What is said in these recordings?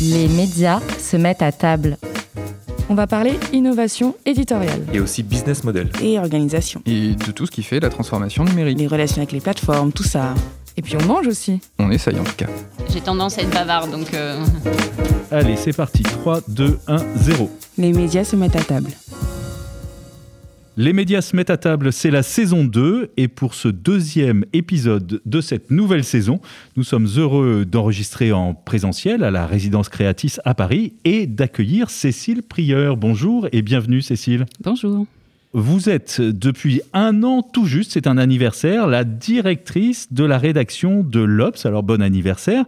Les médias se mettent à table. On va parler innovation éditoriale. Et aussi business model. Et organisation. Et de tout ce qui fait la transformation numérique. Les relations avec les plateformes, tout ça. Et puis on mange aussi. On essaye en tout cas. J'ai tendance à être bavarde donc. Euh... Allez, c'est parti. 3, 2, 1, 0. Les médias se mettent à table. Les médias se mettent à table, c'est la saison 2 et pour ce deuxième épisode de cette nouvelle saison, nous sommes heureux d'enregistrer en présentiel à la résidence Créatis à Paris et d'accueillir Cécile Prieur. Bonjour et bienvenue Cécile. Bonjour. Vous êtes depuis un an tout juste, c'est un anniversaire, la directrice de la rédaction de l'Obs. Alors bon anniversaire.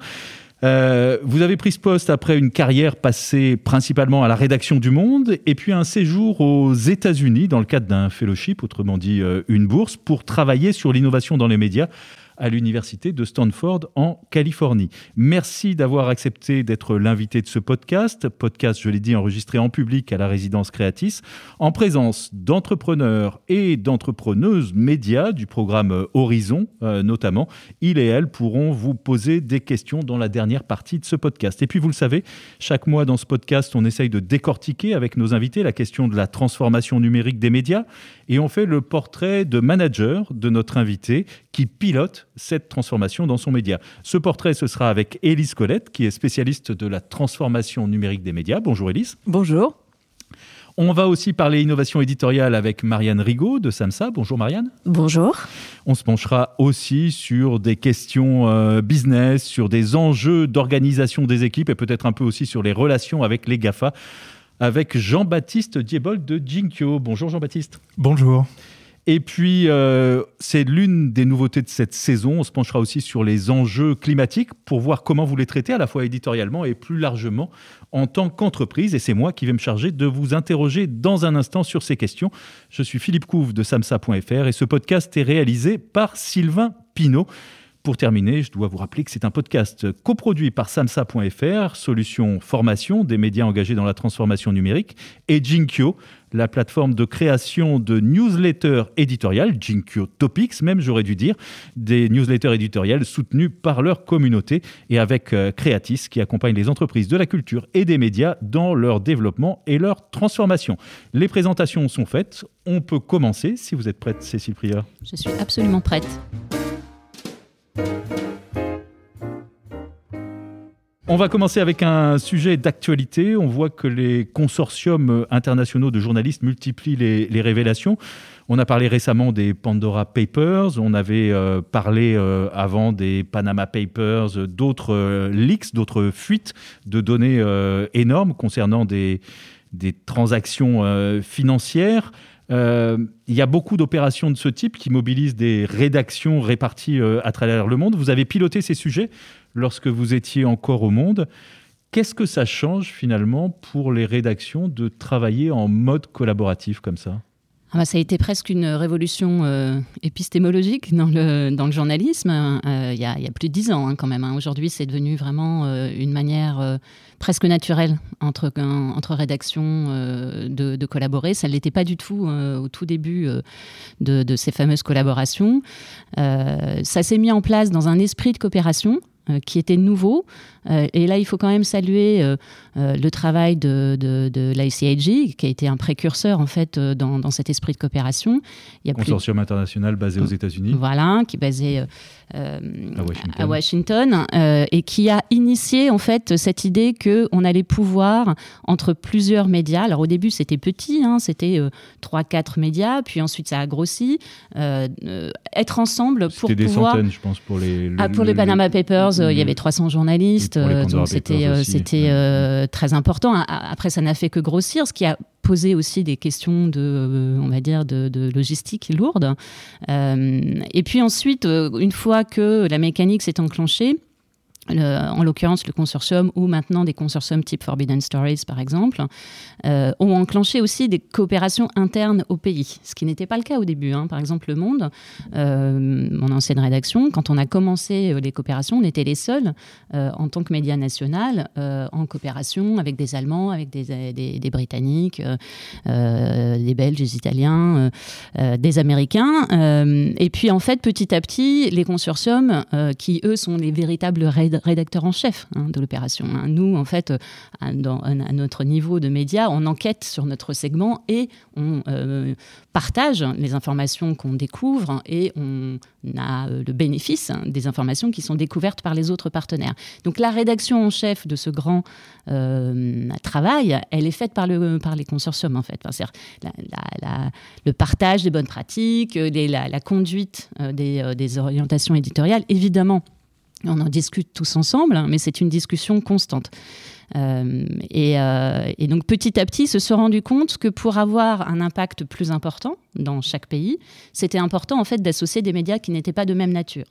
Euh, vous avez pris ce poste après une carrière passée principalement à la rédaction du Monde et puis un séjour aux États-Unis dans le cadre d'un fellowship, autrement dit euh, une bourse, pour travailler sur l'innovation dans les médias à l'université de Stanford en Californie. Merci d'avoir accepté d'être l'invité de ce podcast, podcast, je l'ai dit, enregistré en public à la résidence Créatis, en présence d'entrepreneurs et d'entrepreneuses médias du programme Horizon euh, notamment. Il et elle pourront vous poser des questions dans la dernière partie de ce podcast. Et puis vous le savez, chaque mois dans ce podcast, on essaye de décortiquer avec nos invités la question de la transformation numérique des médias et on fait le portrait de manager de notre invité qui pilote cette transformation dans son média. Ce portrait, ce sera avec Élise Colette, qui est spécialiste de la transformation numérique des médias. Bonjour Élise. Bonjour. On va aussi parler innovation éditoriale avec Marianne Rigaud de SAMSA. Bonjour Marianne. Bonjour. On se penchera aussi sur des questions euh, business, sur des enjeux d'organisation des équipes et peut-être un peu aussi sur les relations avec les GAFA avec Jean-Baptiste Diebol de Jinkyo. Bonjour Jean-Baptiste. Bonjour. Et puis, euh, c'est l'une des nouveautés de cette saison. On se penchera aussi sur les enjeux climatiques pour voir comment vous les traitez, à la fois éditorialement et plus largement en tant qu'entreprise. Et c'est moi qui vais me charger de vous interroger dans un instant sur ces questions. Je suis Philippe Couve de samsa.fr et ce podcast est réalisé par Sylvain Pinault. Pour terminer, je dois vous rappeler que c'est un podcast coproduit par samsa.fr, solution formation des médias engagés dans la transformation numérique, et Jinkyo, la plateforme de création de newsletters éditoriales, Jinkyo Topics même j'aurais dû dire, des newsletters éditoriales soutenus par leur communauté et avec euh, Creatis qui accompagne les entreprises de la culture et des médias dans leur développement et leur transformation. Les présentations sont faites, on peut commencer si vous êtes prête Cécile Prieur. Je suis absolument prête. On va commencer avec un sujet d'actualité. On voit que les consortiums internationaux de journalistes multiplient les, révélations. On a parlé récemment des Pandora Papers, on avait euh, parlé euh, avant des Panama Papers, d'autres euh, leaks, d'autres fuites de données énormes concernant des, transactions financières. Il y a beaucoup d'opérations de ce type qui mobilisent des rédactions réparties à travers le monde. Vous avez piloté ces sujets lorsque vous étiez encore au monde. Qu'est-ce que ça change finalement pour les rédactions de travailler en mode collaboratif comme ça? Ah bah, ça a été presque une révolution euh, épistémologique dans le, dans le journalisme il y, a, plus de dix ans hein, quand même. Hein. Aujourd'hui, c'est devenu vraiment une manière presque naturel entre, entre rédactions euh, de, collaborer. Ça ne l'était pas du tout euh, au tout début euh, de, ces fameuses collaborations. ça s'est mis en place dans un esprit de coopération qui était nouveau. Et là, il faut quand même saluer le travail de, de, l'ICIG, qui a été un précurseur en fait dans, cet esprit de coopération. Il y a Consortium international basé aux États-Unis. Voilà, qui est basé euh, à Washington, euh, et qui a initié en fait cette idée que on allait pouvoir entre plusieurs médias. Alors au début c'était petit, hein, c'était euh, trois quatre médias, puis ensuite ça a grossi. être ensemble pour des pouvoir. centaines, je pense, pour les. Ah, pour les Panama Papers, il y avait 300 journalistes, donc c'était c'était très important. Après ça n'a fait que grossir, ce qui a poser aussi des questions de, euh, on va dire, de, logistique lourde. Euh, et puis ensuite, euh, une fois que la mécanique s'est enclenchée, en l'occurrence le consortium ou maintenant des consortiums type Forbidden Stories par exemple, euh, ont enclenché aussi des coopérations internes au pays, ce qui n'était pas le cas au début. Hein. Par exemple, Le Monde, euh, mon ancienne rédaction, quand on a commencé euh, les coopérations, on était les seuls en tant que média national en coopération avec des Allemands, avec des, Britanniques, des Belges, des Italiens, des Américains. et puis en fait, petit à petit, les consortiums, qui eux sont les véritables rédacteur en chef hein, de l'opération. Hein. Nous, en fait, à, notre niveau de médias, on enquête sur notre segment et on euh, partage les informations qu'on découvre et on a euh, le bénéfice hein, des informations qui sont découvertes par les autres partenaires. Donc la rédaction en chef de ce grand euh, travail, elle est faite par, le, par les consortiums, en fait. Enfin, le partage des bonnes pratiques, la, conduite des orientations éditoriales, évidemment on en discute tous ensemble, hein, mais c'est une discussion constante. Euh, euh, et, donc petit à petit, se sont rendu compte que pour avoir un impact plus important dans chaque pays, c'était important en fait d'associer des médias qui n'étaient pas de même nature.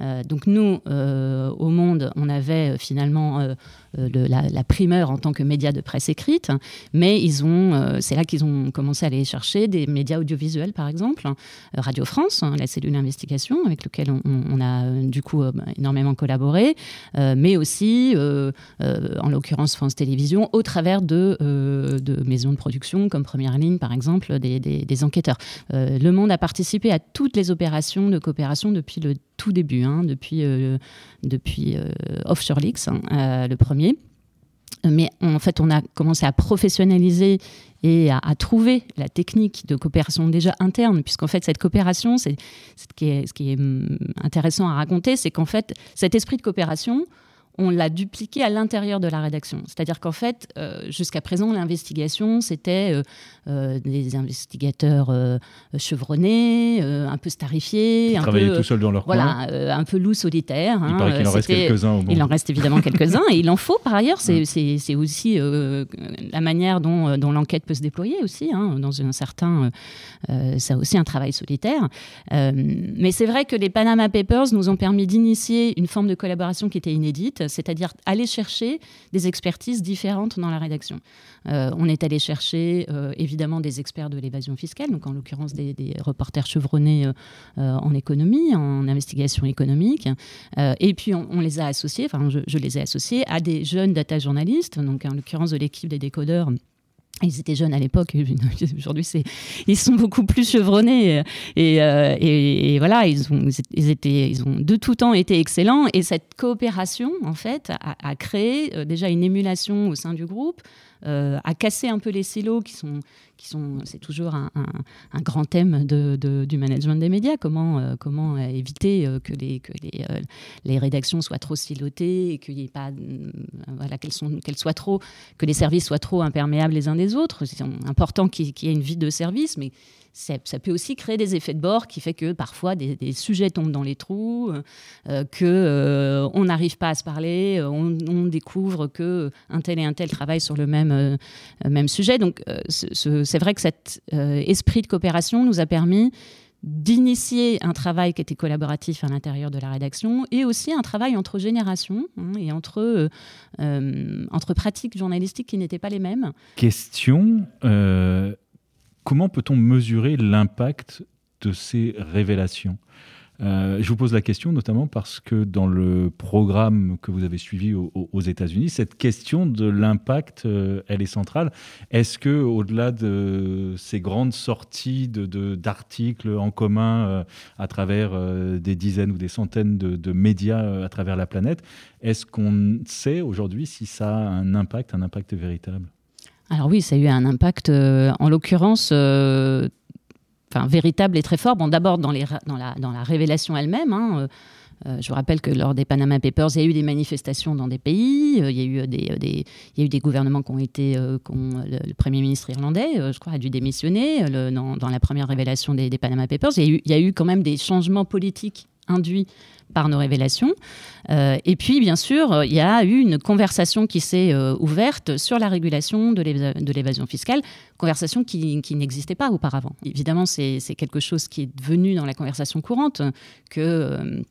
Euh, donc nous, au Monde, on avait finalement euh, la, primeur en tant que média de presse écrite, mais ils ont, euh, c'est là qu'ils ont commencé à aller chercher des médias audiovisuels, par exemple, euh, Radio France, hein, la cellule d'investigation, avec lequel on, a du coup bah, énormément collaboré, mais aussi, en l'occurrence France Télévisions, au travers de, maisons de production comme Première Ligne, par exemple, des, des, enquêteurs. le Monde a participé à toutes les opérations de coopération depuis le tout début, hein, depuis, depuis Offshore Leaks, hein, le premier. Mais en fait, on a commencé à professionnaliser et à, trouver la technique de coopération déjà interne, puisqu'en fait, cette coopération, c'est ce qui est, ce qui est hum, intéressant à raconter, c'est qu'en fait, cet esprit de coopération, on l'a dupliqué à l'intérieur de la rédaction. C'est-à-dire qu'en fait, euh, jusqu'à présent, l'investigation, c'était euh, euh, des investigateurs chevronnés, un peu starifiés. Ils travaillaient tout seuls dans leur voilà, coin. un peu loup solitaire. Il paraît qu'il en reste quelques-uns au Il en reste évidemment quelques-uns, et il en faut par ailleurs. C'est mm. aussi la manière dont, l'enquête peut se déployer aussi. Hein, dans un certain... ça aussi un travail solitaire. mais c'est vrai que les Panama Papers nous ont permis d'initier une forme de collaboration qui était inédite c'est-à-dire aller chercher des expertises différentes dans la rédaction. Euh, on est allé chercher euh, évidemment des experts de l'évasion fiscale, donc en l'occurrence des, reporters chevronnés euh, en économie, en investigation économique, et puis on, les a associés, enfin je, je, les ai associés à des jeunes data journalistes, donc en l'occurrence de l'équipe des décodeurs ils étaient jeunes à l'époque, aujourd'hui ils sont beaucoup plus chevronnés. Et, euh, voilà, ils ont, de tout temps été excellents. Et cette coopération en fait a, créé euh, déjà une émulation au sein du groupe, euh, a cassé un peu les silos qui sont, c'est toujours un, grand thème du management des médias. Comment, euh, comment éviter euh, que les, euh, rédactions soient trop silotées et qu'elles soient trop, que les services soient trop imperméables les uns des autres. C'est important qu'il y ait une vie de service, mais ça peut aussi créer des effets de bord qui fait que parfois des, sujets tombent dans les trous, euh, que euh, on n'arrive pas à se parler, euh, on, découvre que un tel et un tel travaillent sur le même, même sujet. Donc c'est vrai que cet esprit de coopération nous a permis d'initier un travail qui était collaboratif à l'intérieur de la rédaction et aussi un travail entre générations hein, et entre, entre pratiques journalistiques qui n'étaient pas les mêmes. Question comment peut-on mesurer l'impact de ces révélations? Euh, je vous pose la question notamment parce que dans le programme que vous avez suivi aux, États-Unis, cette question de l'impact, euh, elle est centrale. Est-ce que, au-delà de ces grandes sorties d'articles en commun euh, à travers des dizaines ou des centaines de, médias à travers la planète, est-ce qu'on sait aujourd'hui si ça a un impact, un impact véritable? Alors oui, ça a eu un impact, euh, en l'occurrence, euh, véritable et très fort. Bon, d'abord dans, la, révélation elle-même. Hein, euh, je vous rappelle que lors des Panama Papers, il y a eu des manifestations dans des pays, il y a eu des, gouvernements qui ont été, le, Premier ministre irlandais, je crois, a dû démissionner dans, la première révélation des, Panama Papers. Il y a eu quand même des changements politiques induits par nos révélations. Euh, et puis, bien sûr, il y a eu une conversation qui s'est euh, ouverte sur la régulation de l'évasion fiscale, conversation qui, n'existait pas auparavant. Évidemment, c'est quelque chose qui est devenu dans la conversation courante, que... Euh,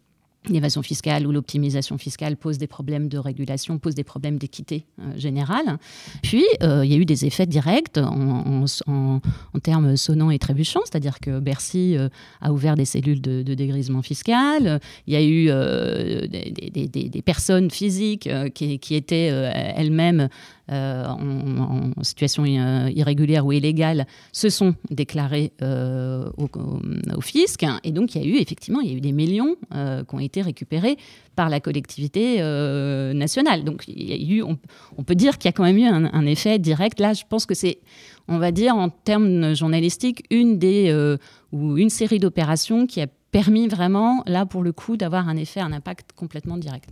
l'évasion fiscale ou l'optimisation fiscale pose des problèmes de régulation, pose des problèmes d'équité euh, générale. Puis, euh, il y a eu des effets directs en, termes sonnants et trébuchants, c'est-à-dire que Bercy euh, a ouvert des cellules de, dégrisement fiscal. Il y a eu des, personnes physiques qui, qui, étaient elles-mêmes euh, en, situation euh, irrégulière ou illégale se sont déclarés euh, au, fisc. Et donc, il y a eu effectivement il y a eu des millions qui ont été récupérés par la collectivité nationale. Donc, il y a eu, on, peut dire qu'il y a quand même eu un, effet direct. Là, je pense que c'est, on va dire, en termes journalistiques, une des ou une série d'opérations qui a permis vraiment, là, pour le coup, d'avoir un effet, un impact complètement direct.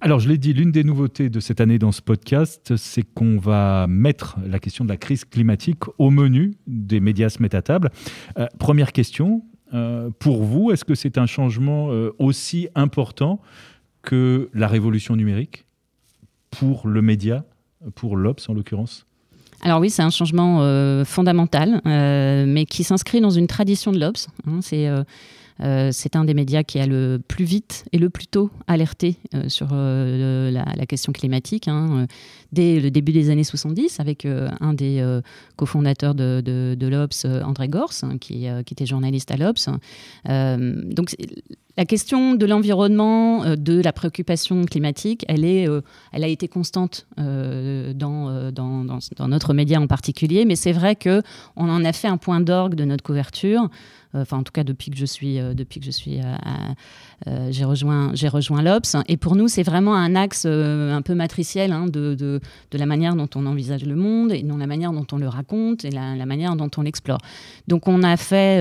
Alors, je l'ai dit, l'une des nouveautés de cette année dans ce podcast, c'est qu'on va mettre la question de la crise climatique au menu des médias se mettent à table. Euh, première question, euh, pour vous, est-ce que c'est un changement euh, aussi important que la révolution numérique pour le média, pour l'Obs en l'occurrence? Alors oui, c'est un changement fondamental, mais qui s'inscrit dans une tradition de l'Obs. Hein. c'est euh, c'est un des médias qui a le plus vite et le plus tôt alerté euh, sur euh, la, question climatique, hein, dès le début des années 70, avec un des cofondateurs de, de, l'Obs, André Gors, hein, qui, était journaliste à l'Obs. donc la question de l'environnement, de la préoccupation climatique, elle, est, elle a été constante dans, dans, notre média en particulier, mais c'est vrai qu'on en a fait un point d'orgue de notre couverture. Euh, enfin en tout cas depuis que je suis, euh, depuis que je suis, euh, j'ai rejoint, j'ai rejoint l'Obs. Et pour nous, c'est vraiment un axe un peu matriciel hein, de, de, la manière dont on envisage le monde et non la manière dont on le raconte et la, la manière dont on l'explore. Donc on a fait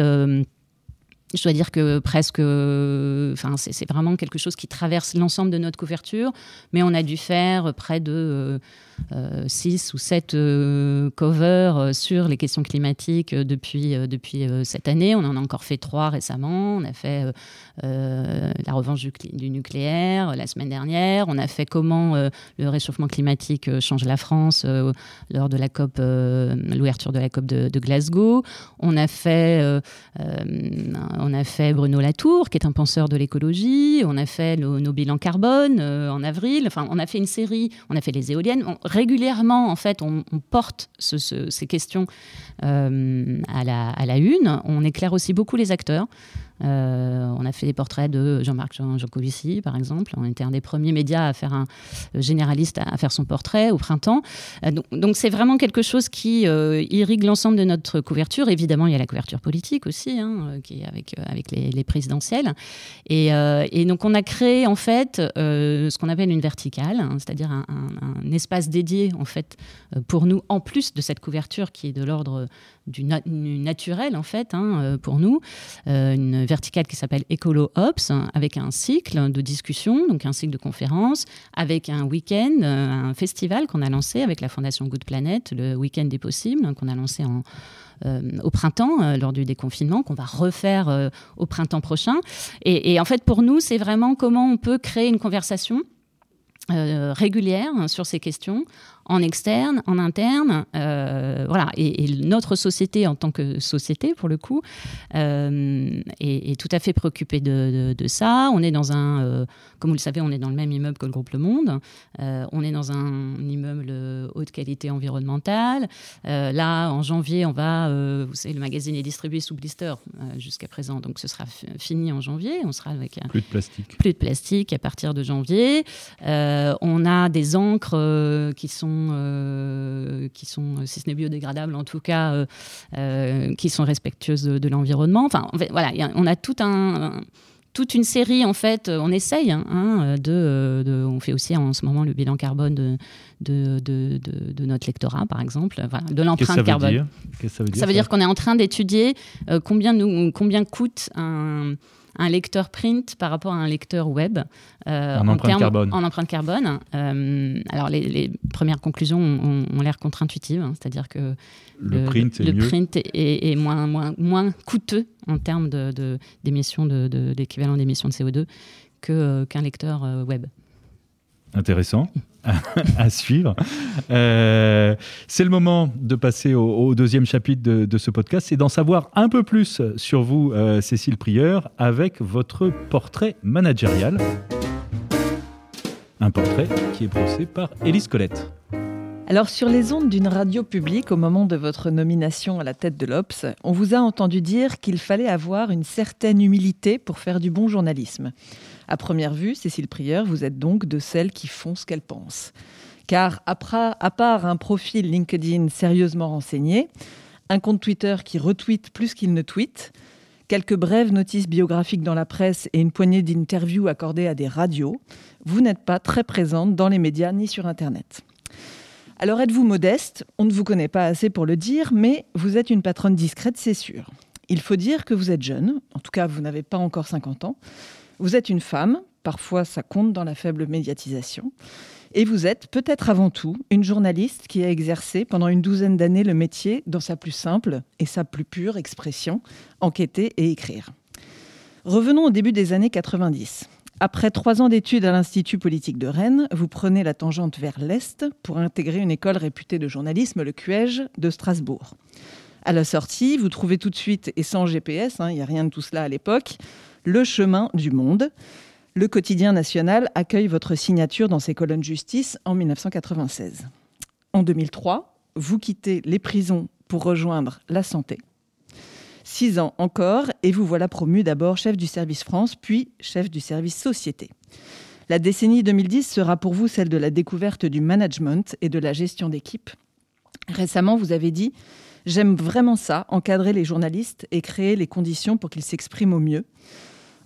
je dois dire que presque, enfin, c'est vraiment quelque chose qui traverse l'ensemble de notre couverture, mais on a dû faire près de 6 ou 7 covers sur les questions climatiques depuis, depuis cette année. On en a encore fait 3 récemment. On a fait la revanche du, nucléaire la semaine dernière. On a fait comment le réchauffement climatique change la France lors de l'ouverture de la COP de, Glasgow. On a fait on a fait Bruno Latour, qui est un penseur de l'écologie. On a fait nos, bilans carbone euh, en avril. Enfin, on a fait une série. On a fait les éoliennes. Régulièrement, en fait, on, porte ces questions euh, à, la, à la une. On éclaire aussi beaucoup les acteurs. Euh, on a fait des portraits de Jean-Marc Jancovici, par exemple. On était un des premiers médias à faire un euh, généraliste à, faire son portrait au printemps. Euh, donc c'est vraiment quelque chose qui irrigue l'ensemble de notre couverture. Évidemment, il y a la couverture politique aussi, hein, qui est avec, avec les, présidentielles. Et, donc on a créé en fait ce qu'on appelle une verticale, hein, c'est-à-dire un, espace dédié en fait pour nous, en plus de cette couverture qui est de l'ordre du naturel en fait hein, pour nous, une verticale qui s'appelle Ecolo Ops, avec un cycle de discussion, donc un cycle de conférences, avec un week-end, euh, un festival qu'on a lancé avec la Fondation Good Planet, le week-end des possibles, qu'on a lancé euh, au printemps, euh, lors du déconfinement, qu'on va refaire au printemps prochain. et, en fait, pour nous, c'est vraiment comment on peut créer une conversation régulière sur ces questions en externe, en interne. Euh, voilà. Et, notre société, en tant que société, pour le coup, euh, est, tout à fait préoccupée de, ça. On est dans un, euh, comme vous le savez, on est dans le même immeuble que le groupe Le Monde. on est dans un immeuble haute qualité environnementale. là, en janvier, on va, vous savez, le magazine est distribué sous blister jusqu'à présent, donc ce sera fini en janvier. On sera avec plus de plastique. Plus de plastique à partir de janvier. on a des encres qui sont euh, qui sont, si ce n'est biodégradables, en tout cas, euh, euh, qui sont respectueuses de, l'environnement. Enfin, voilà, on a tout un, toute une série, en fait, on essaye hein, de, On fait aussi en ce moment le bilan carbone de, de, de, notre lectorat, par exemple, de l'empreinte carbone. ça veut dire Ça veut dire qu'on est en train d'étudier combien, nous, combien coûte un un lecteur print par rapport à un lecteur web. Euh, en, empreinte carbone. En empreinte carbone. Euh, alors, les, premières conclusions ont, l'air contre-intuitives, hein, c'est-à-dire que le, print, est, print est, moins, moins, moins coûteux en termes d'émissions, d'équivalent d'émissions de CO2 euh, qu'un lecteur web. Intéressant. à suivre. Euh, c'est le moment de passer au, deuxième chapitre de, ce podcast, c'est d'en savoir un peu plus sur vous, euh, Cécile Prieur, avec votre portrait managérial. Un portrait qui est brossé par Élise Colette. Alors sur les ondes d'une radio publique, au moment de votre nomination à la tête de l'Obs, on vous a entendu dire qu'il fallait avoir une certaine humilité pour faire du bon journalisme. À première vue, Cécile Prieur, vous êtes donc de celles qui font ce qu'elles pensent. Car à part un profil LinkedIn sérieusement renseigné, un compte Twitter qui retweet plus qu'il ne tweet, quelques brèves notices biographiques dans la presse et une poignée d'interviews accordées à des radios, vous n'êtes pas très présente dans les médias ni sur Internet. Alors êtes-vous modeste? On ne vous connaît pas assez pour le dire, mais vous êtes une patronne discrète, c'est sûr. Il faut dire que vous êtes jeune, en tout cas vous n'avez pas encore 50 ans. Vous êtes une femme, parfois ça compte dans la faible médiatisation. Et vous êtes peut-être avant tout une journaliste qui a exercé pendant une douzaine d'années le métier dans sa plus simple et sa plus pure expression, enquêter et écrire. Revenons au début des années 90. Après trois ans d'études à l'Institut politique de Rennes, vous prenez la tangente vers l'Est pour intégrer une école réputée de journalisme, le CUEJ de Strasbourg. À la sortie, vous trouvez tout de suite, et sans GPS, hein, il n'y a rien de tout cela à l'époque, le chemin du monde. Le quotidien national accueille votre signature dans ses colonnes justice en 1996. En 2003, vous quittez les prisons pour rejoindre la santé. Six ans encore, et vous voilà promu d'abord chef du service France, puis chef du service société. La décennie 2010 sera pour vous celle de la découverte du management et de la gestion d'équipe. Récemment, vous avez dit J'aime vraiment ça, encadrer les journalistes et créer les conditions pour qu'ils s'expriment au mieux.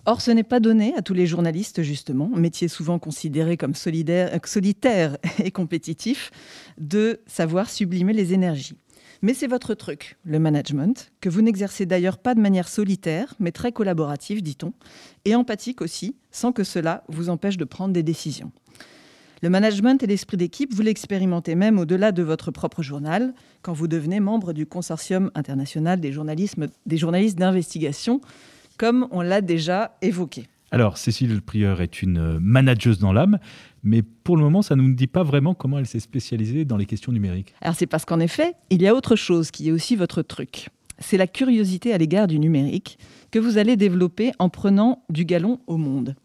Or, ce n'est pas donné à tous les journalistes, justement, métier souvent considéré comme solitaire et compétitif, de savoir sublimer les énergies. Mais c'est votre truc, le management, que vous n'exercez d'ailleurs pas de manière solitaire, mais très collaborative, dit-on, et empathique aussi, sans que cela vous empêche de prendre des décisions. Le management et l'esprit d'équipe, vous l'expérimentez même au-delà de votre propre journal, quand vous devenez membre du Consortium international des, des journalistes d'investigation, comme on l'a déjà évoqué. Alors, Cécile Prieur est une manageuse dans l'âme, mais pour le moment, ça ne nous dit pas vraiment comment elle s'est spécialisée dans les questions numériques. Alors, c'est parce qu'en effet, il y a autre chose qui est aussi votre truc. C'est la curiosité à l'égard du numérique que vous allez développer en prenant du galon au monde.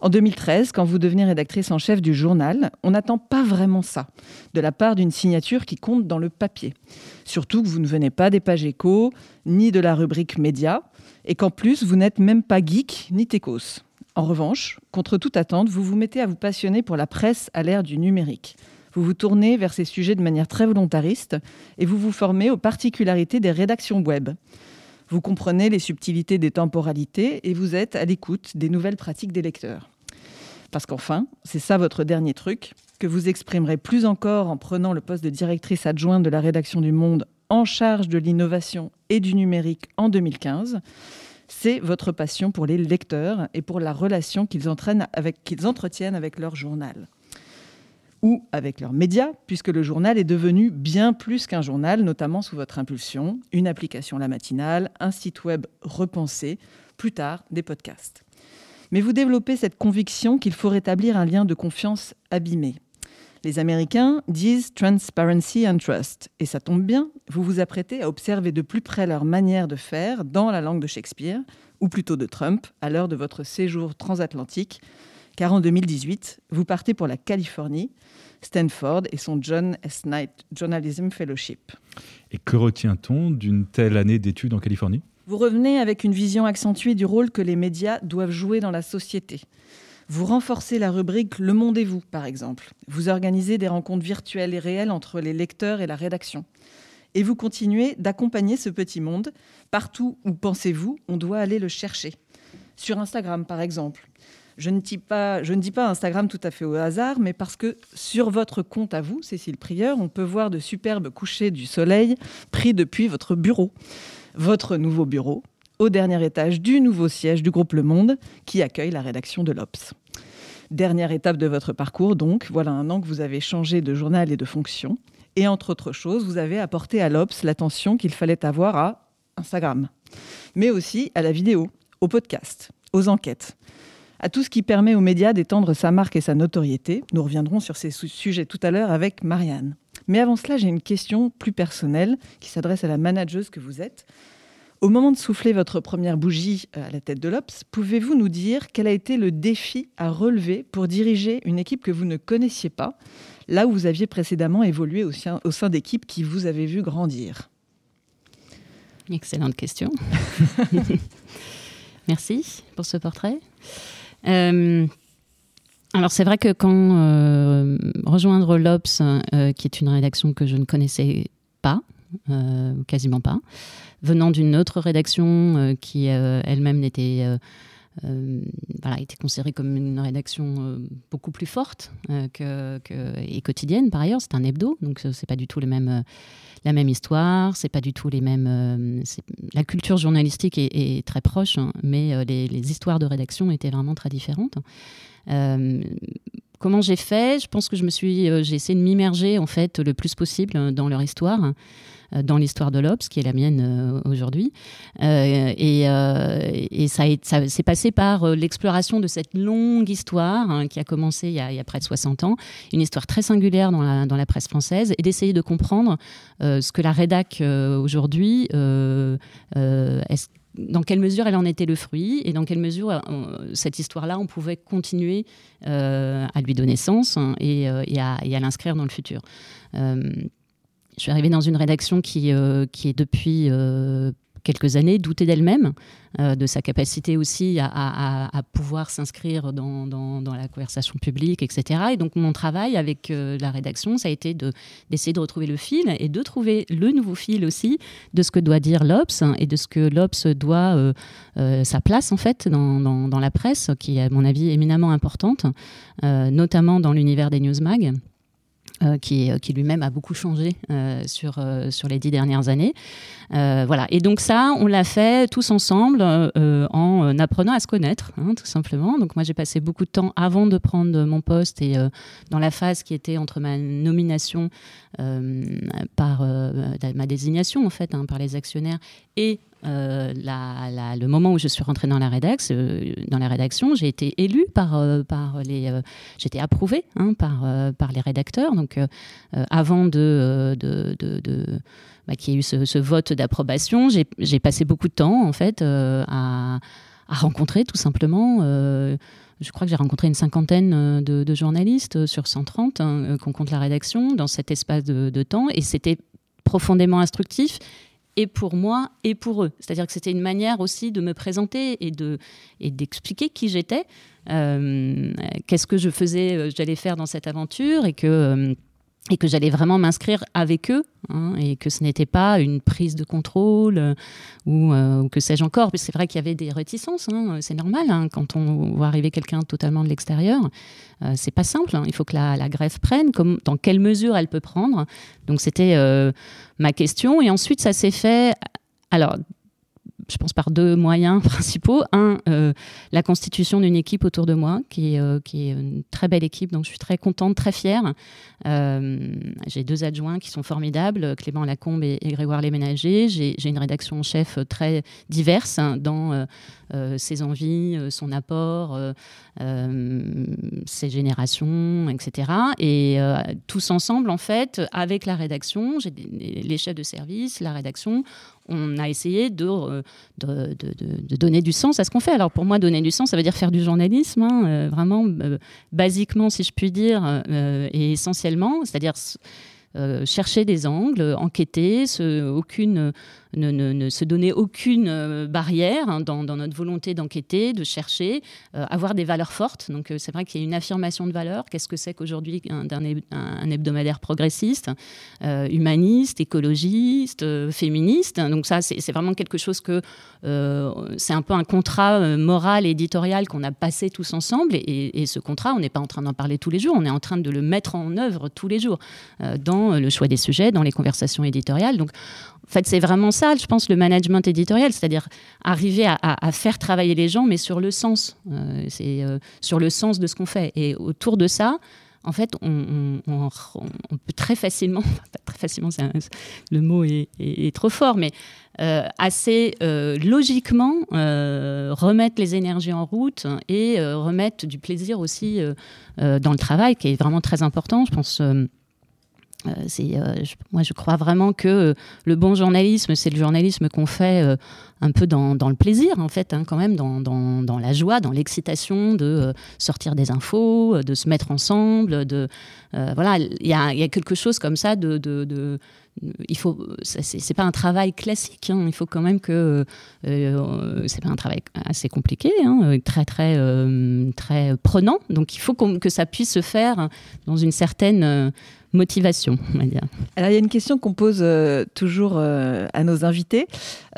En 2013, quand vous devenez rédactrice en chef du journal, on n'attend pas vraiment ça de la part d'une signature qui compte dans le papier. Surtout que vous ne venez pas des pages éco, ni de la rubrique média, et qu'en plus, vous n'êtes même pas geek ni techos. En revanche, contre toute attente, vous vous mettez à vous passionner pour la presse à l'ère du numérique. Vous vous tournez vers ces sujets de manière très volontariste et vous vous formez aux particularités des rédactions web. Vous comprenez les subtilités des temporalités et vous êtes à l'écoute des nouvelles pratiques des lecteurs. Parce qu'enfin, c'est ça votre dernier truc, que vous exprimerez plus encore en prenant le poste de directrice adjointe de la rédaction du Monde en charge de l'innovation et du numérique en 2015, c'est votre passion pour les lecteurs et pour la relation qu'ils entretiennent avec leur journal. Ou avec leurs médias, puisque le journal est devenu bien plus qu'un journal, notamment sous votre impulsion, une application la matinale, un site web repensé, plus tard des podcasts. Mais vous développez cette conviction qu'il faut rétablir un lien de confiance abîmé. Les Américains disent transparency and trust. Et ça tombe bien, vous vous apprêtez à observer de plus près leur manière de faire dans la langue de Shakespeare, ou plutôt de Trump, à l'heure de votre séjour transatlantique, car en 2018, vous partez pour la Californie, Stanford et son John S. Knight Journalism Fellowship. Et que retient-on d'une telle année d'études en Californie? Vous revenez avec une vision accentuée du rôle que les médias doivent jouer dans la société. Vous renforcez la rubrique Le Monde et vous, par exemple. Vous organisez des rencontres virtuelles et réelles entre les lecteurs et la rédaction. Et vous continuez d'accompagner ce petit monde partout où, pensez-vous, on doit aller le chercher. Sur Instagram, par exemple. Je ne, dis pas, je ne dis pas Instagram tout à fait au hasard, mais parce que sur votre compte à vous, Cécile Prieur, on peut voir de superbes couchers du soleil pris depuis votre bureau. Votre nouveau bureau, au dernier étage du nouveau siège du groupe Le Monde qui accueille la rédaction de l'Obs. Dernière étape de votre parcours, donc, voilà un an que vous avez changé de journal et de fonction. Et entre autres choses, vous avez apporté à l'Obs l'attention qu'il fallait avoir à Instagram, mais aussi à la vidéo, au podcast, aux enquêtes. à tout ce qui permet aux médias d'étendre sa marque et sa notoriété. Nous reviendrons sur ces sujets tout à l'heure avec Marianne. Mais avant cela, j'ai une question plus personnelle qui s'adresse à la manageuse que vous êtes. Au moment de souffler votre première bougie euh, à la tête de l'Obs, pouvez-vous nous dire quel a été le défi à relever pour diriger une équipe que vous ne connaissiez pas, là où vous aviez précédemment évolué au sein, d'équipes qui vous avaient vu grandir? Excellente question. Merci pour ce portrait. Euh, alors c'est vrai que quand euh, rejoindre l'Obs, euh, qui est une rédaction que je ne connaissais pas, quasiment pas, venant d'une autre rédaction qui elle-même voilà, était considérée comme une rédaction beaucoup plus forte et quotidienne par ailleurs. C'est un hebdo, donc c'est pas du tout les mêmes la même histoire, c'est pas du tout les mêmes. Euh, la culture journalistique est, très proche, hein, mais euh, les, histoires de rédaction étaient vraiment très différentes. Euh, comment j'ai fait? Je pense que je me suis, j'ai essayé de m'immerger en fait le plus possible dans leur histoire. Euh, dans l'histoire de l'Obs, qui est la mienne euh, aujourd'hui. Euh, et, et, ça, ça s'est passé par l'exploration de cette longue histoire hein, qui a commencé il y a, près de 60 ans, une histoire très singulière dans la, dans la presse française, et d'essayer de comprendre ce que la rédac aujourd'hui dans quelle mesure elle en était le fruit et dans quelle mesure cette histoire-là, on pouvait continuer à lui donner sens hein, et, et, à, l'inscrire dans le futur. Je suis arrivée dans une rédaction qui, euh, est depuis euh, quelques années doutée d'elle-même, euh, de sa capacité aussi à, pouvoir s'inscrire dans, la conversation publique, etc. Et donc mon travail avec la rédaction, ça a été d'essayer de, retrouver le fil et de trouver le nouveau fil aussi de ce que doit dire l'Obs et de ce que l'Obs doit, sa place en fait dans, la presse, qui est à mon avis éminemment importante, notamment dans l'univers des newsmag. Euh, qui, qui lui-même a beaucoup changé euh, sur, euh, sur les dix dernières années. voilà. Et donc ça, on l'a fait tous ensemble en apprenant à se connaître, hein, tout simplement. Donc moi, j'ai passé beaucoup de temps avant de prendre mon poste et dans la phase qui était entre ma nomination par ma désignation, en fait, hein, par les actionnaires et euh, le moment où je suis rentrée dans la, rédax, euh, dans la rédaction, j'ai été élue par, euh, par les. J'étais approuvée hein, par, les rédacteurs. Donc, avant bah, qu'il y ait eu ce, vote d'approbation, j'ai passé beaucoup de temps, en fait, à, rencontrer tout simplement. je crois que j'ai rencontré une cinquantaine de, journalistes sur 130 hein, qu'on compte la rédaction dans cet espace de temps. Et c'était profondément instructif et pour moi et pour eux. C'est-à-dire que c'était une manière aussi de me présenter et de et d'expliquer qui j'étais, euh, qu'est-ce que je faisais, euh, j'allais faire dans cette aventure et que euh, et que j'allais vraiment m'inscrire avec eux hein, et que ce n'était pas une prise de contrôle euh, euh, ou, que sais-je encore. C'est vrai qu'il y avait des réticences, hein, c'est normal hein, quand on voit arriver quelqu'un totalement de l'extérieur. Euh, c'est pas simple, il faut que la, la prenne, comme, dans quelle mesure elle peut prendre. Donc c'était ma question et ensuite ça s'est fait. Alors je pense, par deux moyens principaux. Un, euh, la constitution d'une équipe autour de moi, euh, qui est, une très belle équipe, donc je suis très contente, très fière. Euh, j'ai deux adjoints qui sont formidables, Clément Lacombe et, Grégoire Léménager. J'ai une rédaction chef très diverse hein, dans ses envies, son apport, ses générations, etc. Et tous ensemble, en fait, avec la rédaction, j'ai les chefs de service, la rédaction, on a essayé de, de, donner du sens à ce qu'on fait. Alors pour moi, donner du sens, ça veut dire faire du journalisme, hein, euh, vraiment euh, basiquement, si je puis dire, euh, et essentiellement, c'est-à-dire chercher des angles, enquêter, aucune ne, se donner aucune euh, barrière hein, dans, notre volonté d'enquêter, de chercher, euh, avoir des valeurs fortes. Donc euh, c'est vrai qu'il y a une affirmation de valeurs. Qu'est-ce que c'est qu'aujourd'hui un, hebdomadaire progressiste, humaniste, écologiste, féministe? Donc ça, c'est vraiment quelque chose que c'est un peu un contrat moral et éditorial qu'on a passé tous ensemble. Et ce contrat, on n'est pas en train d'en parler tous les jours, on est en train de le mettre en œuvre tous les jours dans le choix des sujets, dans les conversations éditoriales. Donc en fait, c'est vraiment ça, je pense, le management éditorial, c'est-à-dire arriver à, faire travailler les gens, mais sur le sens, euh, c'est euh, sur le sens de ce qu'on fait. Et autour de ça, en fait, on, peut très facilement, pas très facilement, le mot est, trop fort, mais assez logiquement remettre les énergies en route et remettre du plaisir aussi dans le travail, qui est vraiment très important. Je pense euh, euh, moi, je crois vraiment que euh, le bon journalisme, c'est le journalisme qu'on fait un peu dans, le plaisir, en fait, hein, quand même, dans, la joie, dans l'excitation de sortir des infos, de se mettre ensemble. Voilà, il y a, quelque chose comme ça de, il faut, c'est pas un travail classique. Hein. il faut quand même que c'est pas un travail assez compliqué, hein, très très très prenant. Donc il faut que ça puisse se faire dans une certaine motivation, on va dire. Alors, il y a une question qu'on pose euh, toujours euh, à nos invités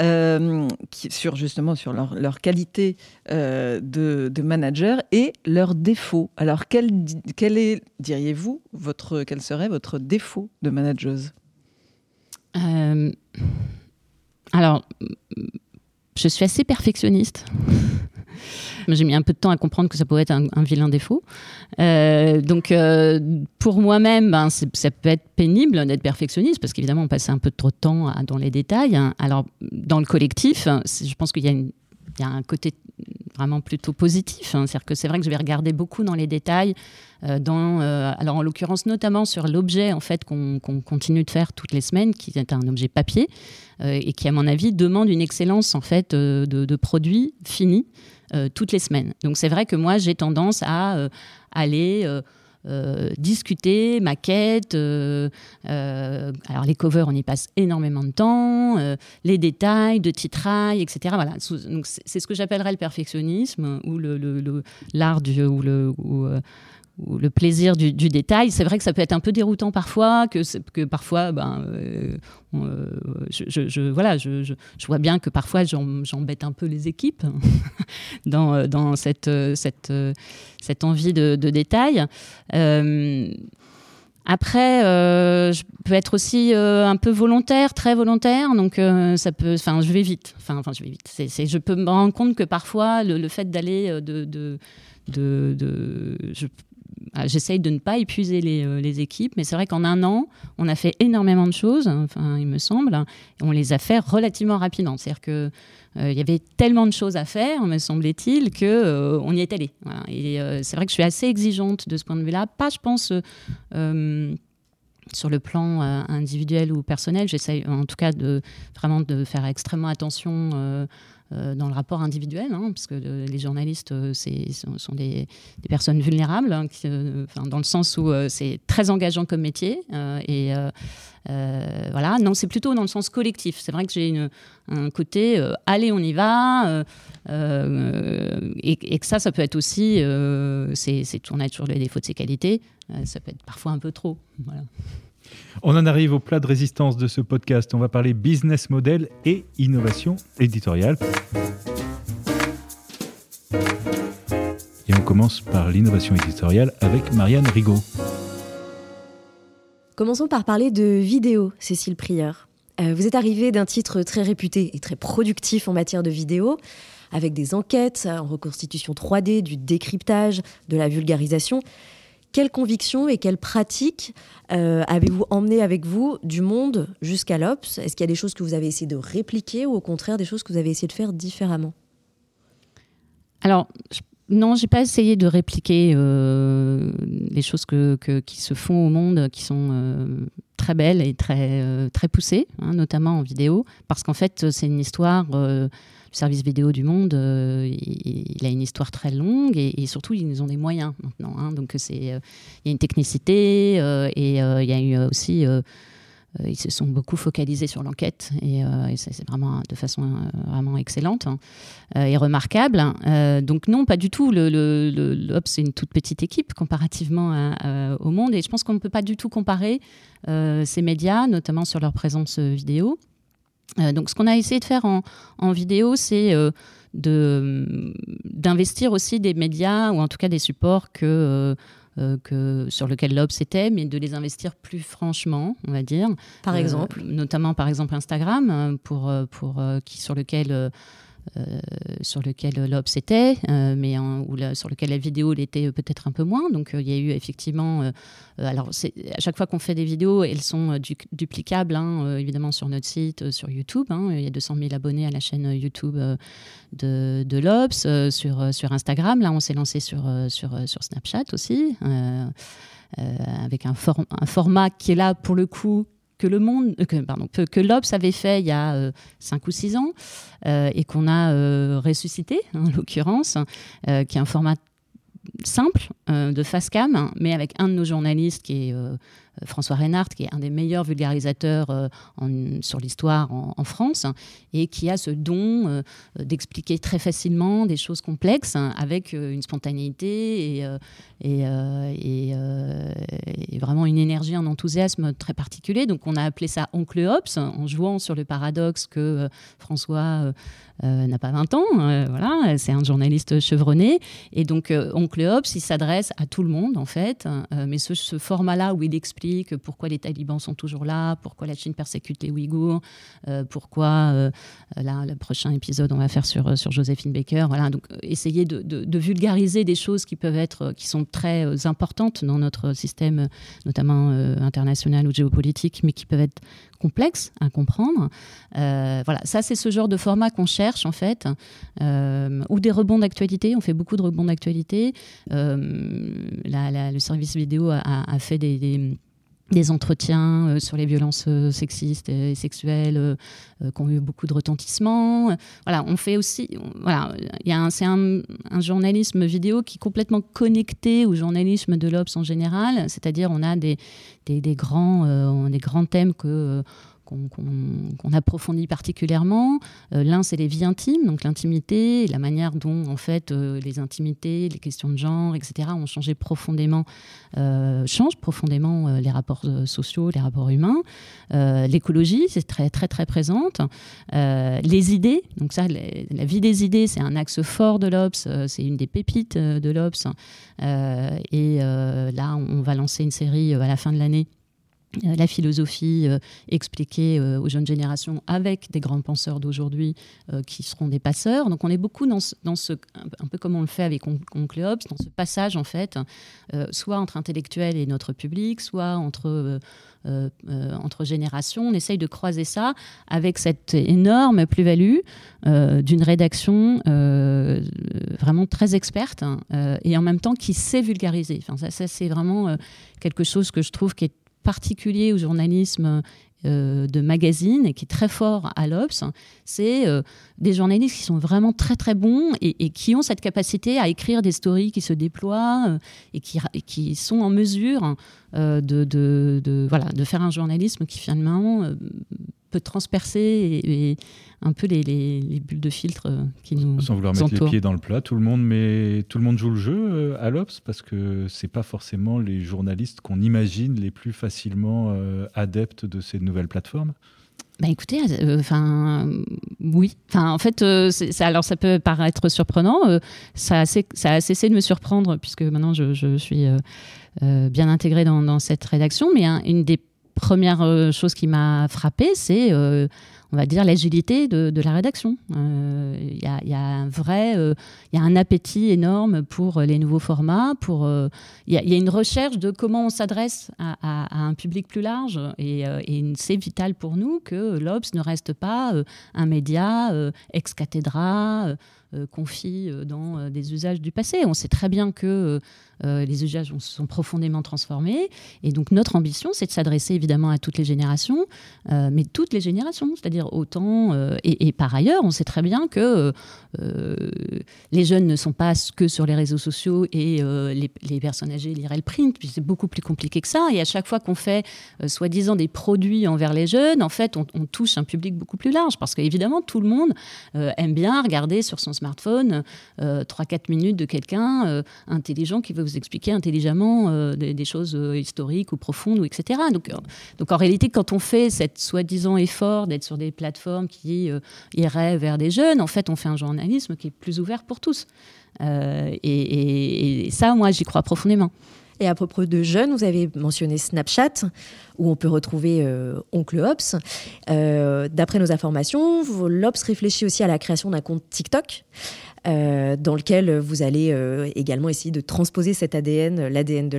euh, sur justement sur leur, qualité de, manager et leurs défauts. Alors, quel, quel est, diriez-vous, votre, quel serait votre défaut de manageuse? Alors, je suis assez perfectionniste. J'ai mis un peu de temps à comprendre que ça pouvait être un, vilain défaut. Euh, donc, euh, pour moi-même, ben, ça peut être pénible d'être perfectionniste parce qu'évidemment, on passait un peu trop de temps dans les détails. Alors, dans le collectif, je pense qu'il y a un côté vraiment plutôt positif. Hein. C'est-à-dire que c'est vrai que je vais regarder beaucoup dans les détails, euh, dans, alors en l'occurrence notamment sur l'objet en fait qu'on continue de faire toutes les semaines, qui est un objet papier et qui à mon avis demande une excellence en fait de, de produit fini. Euh, toutes les semaines. Donc c'est vrai que moi, j'ai tendance à euh, aller... Euh, discuter, maquette. alors les covers, on y passe énormément de temps, les détails de titrail, etc. Voilà. Donc c'est ce que j'appellerais le perfectionnisme ou le l'art du ou le le plaisir du, détail. C'est vrai que ça peut être un peu déroutant parfois, que, parfois, euh, euh, je, vois bien que parfois j'embête un peu les équipes dans, dans cette, cette, cette envie de, détail. Euh, après, je peux être aussi un peu volontaire, très volontaire, donc ça peut. Enfin, je vais vite. Enfin, je vais vite. Je peux me rendre compte que parfois le, fait d'aller de, j'essaye de ne pas épuiser euh, les, équipes, mais c'est vrai qu'en un an, on a fait énormément de choses, enfin, il me semble, et on les a fait relativement rapidement. C'est-à-dire qu'il euh, y avait tellement de choses à faire, me semblait-il, qu'on euh, on y est allé. Et c'est vrai que je suis assez exigeante de ce point de vue-là. Pas, je pense sur le plan individuel ou personnel, j'essaye en tout cas de vraiment de faire extrêmement attention dans le rapport individuel, hein, parce que euh, les journalistes euh, sont, des, personnes vulnérables, hein, dans le sens où c'est très engageant comme métier. et voilà, non, c'est plutôt dans le sens collectif. C'est vrai que j'ai un côté allez, on y va, et, que ça, ça peut être aussi, c'est tourner toujours les défauts de ses qualités, ça peut être parfois un peu trop. On en arrive au plat de résistance de ce podcast. On va parler business model et innovation éditoriale. Et on commence par l'innovation éditoriale avec Marianne Rigaud. Commençons par parler de vidéo, Cécile Prieur. Euh, vous êtes arrivé d'un titre très réputé et très productif en matière de vidéo, avec des enquêtes en reconstitution 3D, du décryptage, de la vulgarisation. Quelles convictions et quelles pratiques euh, avez-vous emmené avec vous du monde jusqu'à l'Obs Est-ce qu'il y a des choses que vous avez essayé de répliquer ou au contraire des choses que vous avez essayé de faire différemment? Alors, non, j'ai pas essayé de répliquer euh, les choses qui se font au monde, qui sont euh, très belles et très, très poussées, hein, notamment en vidéo, parce qu'en fait, c'est une histoire service vidéo du monde, euh, il, a une histoire très longue et, surtout, ils ont des moyens maintenant. Hein. donc, c'est, euh, il y a une technicité euh, et il y a eu aussi. ils se sont beaucoup focalisés sur l'enquête et, c'est vraiment de façon vraiment excellente hein, et remarquable. donc non, pas du tout. Le, le, c'est une toute petite équipe comparativement au monde et je pense qu'on ne peut pas du tout comparer ces médias, notamment sur leur présence vidéo. Euh, donc, ce qu'on a essayé de faire en, vidéo, c'est euh, d'investir aussi des médias, ou en tout cas des supports que, euh, que, sur lesquels l'Obs était, mais de les investir plus franchement, on va dire. Par exemple Notamment, par exemple, Instagram, pour, pour, qui, sur lequel sur lequel l'Obs était, mais ou sur lequel la vidéo l'était peut-être un peu moins. Donc il y a eu effectivement, alors à chaque fois qu'on fait des vidéos, elles sont duplicables, hein, évidemment sur notre site, sur YouTube. Hein. il y a 200 000 abonnés à la chaîne YouTube de, de l'Obs, sur, sur Instagram. Là, on s'est lancé sur, sur, sur Snapchat aussi. avec un, un, format qui est là pour le coup que le monde, euh, que, pardon, l'Obs avait fait il y a 5 euh, ou 6 ans euh, et qu'on a ressuscité, en l'occurrence, qui est un format simple de face cam, mais avec un de nos journalistes qui est François Reinhardt, qui est un des meilleurs vulgarisateurs euh, sur l'histoire en, France, et qui a ce don euh, d'expliquer très facilement des choses complexes avec euh, une spontanéité et, vraiment une énergie, un enthousiasme très particulier. Donc on a appelé ça Oncle Ops, en jouant sur le paradoxe que François n'a pas 20 ans, voilà, c'est un journaliste chevronné. Et donc Oncle Ops, il s'adresse à tout le monde en fait, mais ce, format-là où il explique pourquoi les talibans sont toujours là, pourquoi la Chine persécute les Ouïghours, euh, pourquoi, euh, là, le prochain épisode, on va faire sur, sur Joséphine Baker. Voilà, donc euh, essayer de, vulgariser des choses qui peuvent être, qui sont très importantes dans notre système, notamment international ou géopolitique, mais qui peuvent être complexes à comprendre. voilà, ça, c'est ce genre de format qu'on cherche, en fait, ou des rebonds d'actualité. On fait beaucoup de rebonds d'actualité. le service vidéo a, fait des entretiens euh, sur les violences euh, sexistes et sexuelles euh, qui ont eu beaucoup de retentissement. Voilà, on fait aussi. C'est un, journalisme vidéo qui est complètement connecté au journalisme de l'Obs en général. C'est-à-dire, on a des, des, grands, des grands thèmes que qu'on approfondit particulièrement. Euh, l'un, c'est les vies intimes, donc l'intimité, la manière dont, en fait, euh, les intimités, les questions de genre, etc., ont changé profondément, euh, changent profondément les rapports sociaux, les rapports humains. L'écologie, c'est très, très, très présente. les idées, donc ça, la vie des idées, c'est un axe fort de l'Obs, c'est une des pépites de l'Obs. et là, on va lancer une série à la fin de l'année euh, la philosophie euh, expliquée euh, aux jeunes générations avec des grands penseurs d'aujourd'hui qui seront des passeurs. Donc on est beaucoup dans ce, un peu comme on le fait avec Oncle Hobbes, dans ce passage en fait, soit entre intellectuels et notre public, soit entre, entre générations. On essaye de croiser ça avec cette énorme plus-value d'une rédaction vraiment très experte hein, et en même temps qui sait vulgariser. Ça c'est vraiment quelque chose que je trouve qui est particulier au journalisme euh, de magazine et qui est très fort à l'Obs, c'est euh, des journalistes qui sont vraiment très très bons et, qui ont cette capacité à écrire des stories qui se déploient euh, et, qui, sont en mesure de, voilà, de faire un journalisme qui finalement peut transpercer et, un peu les, bulles de filtre euh, qui nous Sans vouloir mettre les pieds dans le plat, tout le monde, met, tout le monde joue le jeu euh, à l'Obs parce que c'est pas forcément les journalistes qu'on imagine les plus facilement euh, adeptes de ces nouvelles plateformes. Bah écoutez, enfin oui. Enfin en fait, ça, alors ça peut paraître surprenant. ça, a, ça a cessé de me surprendre puisque maintenant je, je suis bien intégrée dans, dans, cette rédaction. Mais une des première euh, chose qui m'a frappée, c'est, euh, on va dire, l'agilité de, la rédaction. Il euh, y, a un vrai, il y a un appétit énorme pour les nouveaux formats. Pour, il y, a une recherche de comment on s'adresse à, un public plus large, et, et c'est vital pour nous que l'Obs ne reste pas un média ex cathedra. Confie dans des usages du passé. On sait très bien que euh, les usages sont profondément transformés. Et donc notre ambition, c'est de s'adresser évidemment à toutes les générations, euh, mais toutes les générations, c'est-à-dire autant. Euh, et, par ailleurs, on sait très bien que les jeunes ne sont pas que sur les réseaux sociaux et les, personnes âgées liraient le print, puis c'est beaucoup plus compliqué que ça. Et à chaque fois qu'on fait soi-disant des produits envers les jeunes, en fait, on, on, touche un public beaucoup plus large, parce qu'évidemment, tout le monde aime bien regarder sur son smartphone 3-4 minutes de quelqu'un intelligent qui veut vous expliquer intelligemment euh, des, choses euh, historiques ou profondes, etc. Donc, euh, donc en réalité, quand on fait cette soi-disant effort d'être sur des plateformes qui iraient vers des jeunes, en fait, on fait un journalisme qui est plus ouvert pour tous. Et, ça, moi, j'y crois profondément. Et à propos de jeunes, vous avez mentionné Snapchat, où on peut retrouver euh, Oncle Ops. Euh, D'après nos informations, l'Ops réfléchit aussi à la création d'un compte TikTok. euh, dans lequel vous allez également essayer de transposer cet ADN, l'ADN de.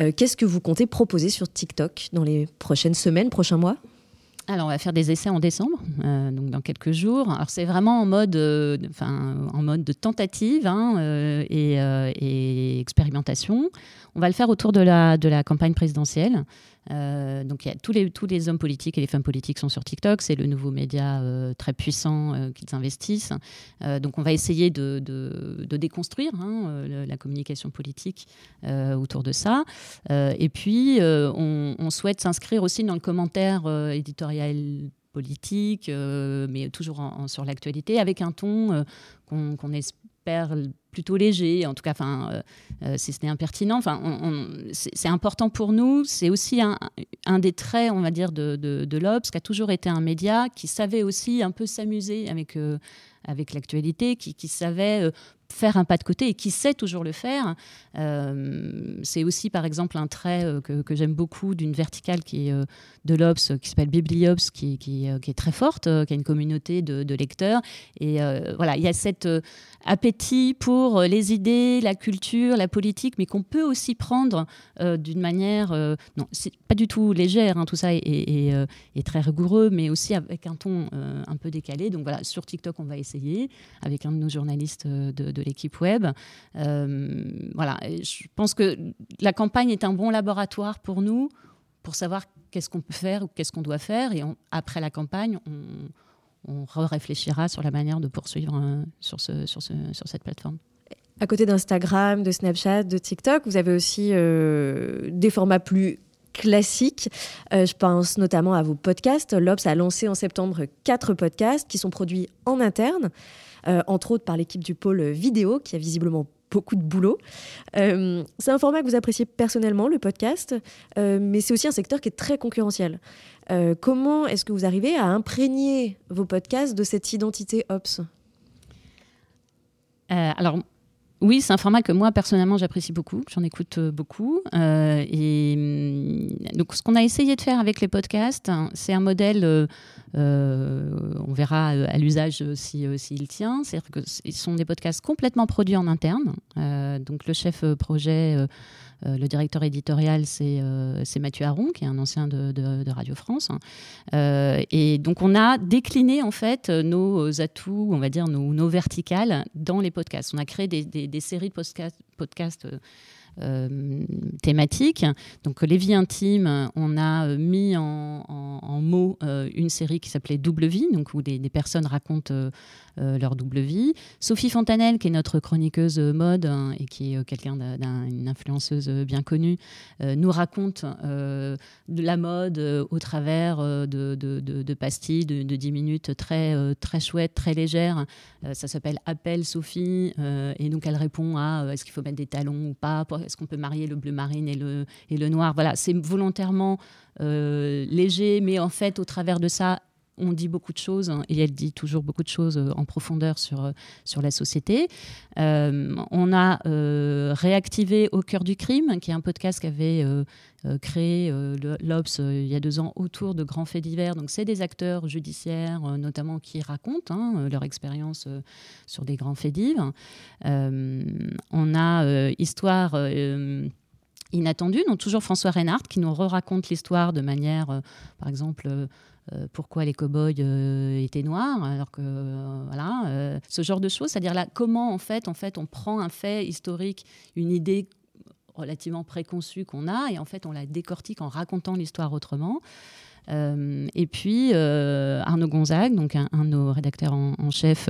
Euh, Qu'est-ce que vous comptez proposer sur TikTok dans les prochaines semaines, prochains mois? Alors, on va faire des essais en décembre, euh, donc dans quelques jours. Alors, c'est vraiment en mode, euh, en mode de tentative hein, euh, et, expérimentation. On va le faire autour de la campagne présidentielle. Euh, donc, tous les, tous les hommes politiques et les femmes politiques sont sur TikTok. C'est le nouveau média euh, très puissant euh, qu'ils investissent. Euh, donc, on va essayer de, de- de déconstruire hein, la communication politique autour de ça. Et puis, on, souhaite s'inscrire aussi dans le commentaire éditorial politique, mais toujours sur l'actualité, avec un ton qu'on espère plutôt léger, en tout cas, enfin, euh, euh, si ce n'est impertinent. Enfin, c'est important pour nous. C'est aussi un, des traits, on va dire, de, de, de l'Obs, qui a toujours été un média qui savait aussi un peu s'amuser avec, euh, avec l'actualité, qui, savait faire un pas de côté et qui sait toujours le faire. Euh, c'est aussi, par exemple, un trait euh, que, que j'aime beaucoup d'une verticale qui est euh, de l'Obs, qui s'appelle Bibliops, qui, qui, qui est très forte, qui a une communauté de, lecteurs. Et voilà, il y a cet appétit pour les idées, la culture, la politique, mais qu'on peut aussi prendre d'une manière, non, c'est pas du tout légère, hein, tout ça est, est- très rigoureux, mais aussi avec un ton un peu décalé. Donc voilà, sur TikTok, on va essayer avec un de nos journalistes de, de l'équipe web. Euh, voilà, je pense que la campagne est un bon laboratoire pour nous pour savoir qu'est-ce qu'on peut faire ou qu'est-ce qu'on doit faire. Et après la campagne, on, on réfléchira sur la manière de poursuivre euh, sur, ce, sur, ce, sur cette plateforme. À côté d'Instagram, de Snapchat, de TikTok, vous avez aussi euh, des formats plus classiques. Je pense notamment à vos podcasts. L'Obs a lancé en septembre quatre podcasts qui sont produits en interne, entre autres par l'équipe du pôle vidéo, qui a visiblement beaucoup de boulot. Euh, c'est un format que vous appréciez personnellement, le podcast, euh, mais c'est aussi un secteur qui est très concurrentiel. Euh, comment est-ce que vous arrivez à imprégner vos podcasts de cette identité Ops? Euh, alors, oui, c'est un format que moi, personnellement, j'apprécie beaucoup. J'en écoute euh, beaucoup. Euh, hum, donc, ce qu'on a essayé de faire avec les podcasts, hein, c'est un modèle, euh, euh, on verra euh, à l'usage euh, si, euh, s'il tient. C'est-à-dire que ce sont des podcasts complètement produits en interne. Euh, donc, le chef euh, projet, euh, euh, le directeur éditorial, c'est euh, Mathieu Aron, qui est un ancien de, Radio France. hein. Euh, et donc, on a décliné en fait euh, nos atouts, on va dire nos, nos verticales dans les podcasts. On a créé des, séries de podcasts, euh, euh, thématiques. Donc, les vies intimes, on a euh, mis en, en- mots euh, une série qui s'appelait Double Vie, donc où des, personnes racontent euh, euh, leur double vie. Sophie Fontanelle, qui est notre chroniqueuse mode hein, et qui est euh, quelqu'un d'un- d'un- une influenceuse bien connue, euh, nous raconte euh, de la mode euh, au travers euh, de, pastilles de, de 10 minutes très, euh, très chouettes, très légères. Euh, ça s'appelle Appel Sophie. euh, et donc, elle répond à euh, est-ce qu'il faut mettre des talons ou pas Est-ce qu'on peut marier le bleu marine et le, et le noir? Voilà, c'est volontairement euh, léger, mais en fait, au travers de ça, on dit beaucoup de choses hein, et elle dit toujours beaucoup de choses euh, en profondeur sur, euh, la société. Euh, on a réactivé Au cœur du crime, qui est un podcast qu'avait créé l'Obs il y a deux ans autour de grands faits divers. Donc, c'est des acteurs judiciaires, notamment, qui racontent hein, leur expérience sur des grands faits divers. On a Histoire. inattendue, donc toujours François Reynard qui nous re-raconte l'histoire de manière, par exemple, euh, pourquoi les cow-boys euh, étaient noirs, alors que euh, voilà, ce genre de choses, c'est-à-dire là comment en fait, en fait, on prend un fait historique, une idée relativement préconçue qu'on a, et en fait on la décortique en racontant l'histoire autrement. Euh, et puis euh, Arnaud Gonzague, donc un, de nos rédacteurs en, chef,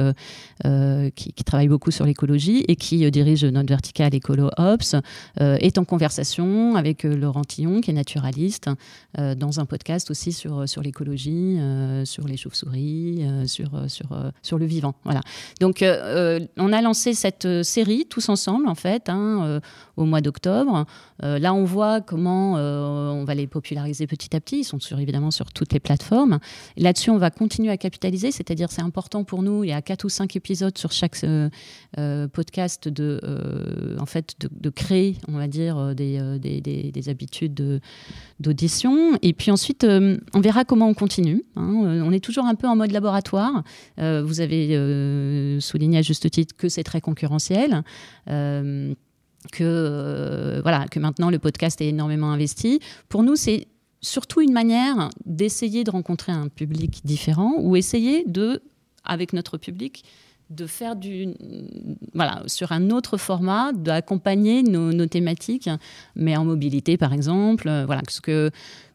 euh, qui, travaille beaucoup sur l'écologie et qui dirige notre verticale écolo Ops, est en conversation avec Laurent Tillon, qui est naturaliste, dans un podcast aussi sur, l'écologie, sur les chauves-souris, sur, le vivant. Voilà. Donc, on a lancé cette série tous ensemble, en fait, hein, au mois d'octobre. Là, on voit comment on va les populariser petit à petit. Ils sont sur, évidemment sur toutes les plateformes. Là-dessus, on va continuer à capitaliser, c'est-à-dire c'est important pour nous, il y a quatre ou cinq épisodes sur chaque podcast de, en fait, de, créer, on va dire, des, des, des, habitudes d'audition. Et puis ensuite, on verra comment on continue. Hein. On est toujours un peu en mode laboratoire. vous avez souligné à juste titre que c'est très concurrentiel que, euh, voilà, que maintenant le podcast est énormément investi. Pour nous, c'est surtout une manière d'essayer de rencontrer un public différent ou essayer de, avec notre public, de faire du, voilà, sur un autre format, d'accompagner nos, thématiques, mais en mobilité par exemple, euh, voilà, que,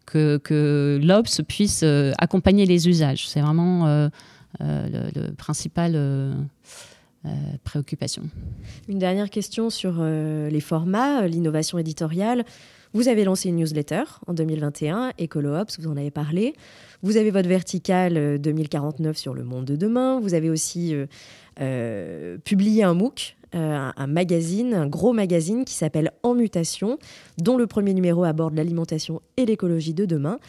que, l'Obs puisse euh, accompagner les usages. C'est vraiment le, le, principal euh, préoccupation. Une dernière question sur euh, les formats, euh, l'innovation éditoriale. Vous avez lancé une newsletter en 2021, EcoloOps, vous en avez parlé. Vous avez votre verticale 2049 sur le monde de demain. Vous avez aussi publié un MOOC, un, magazine, un gros magazine qui s'appelle En Mutation, dont le premier numéro aborde l'alimentation et l'écologie de demain.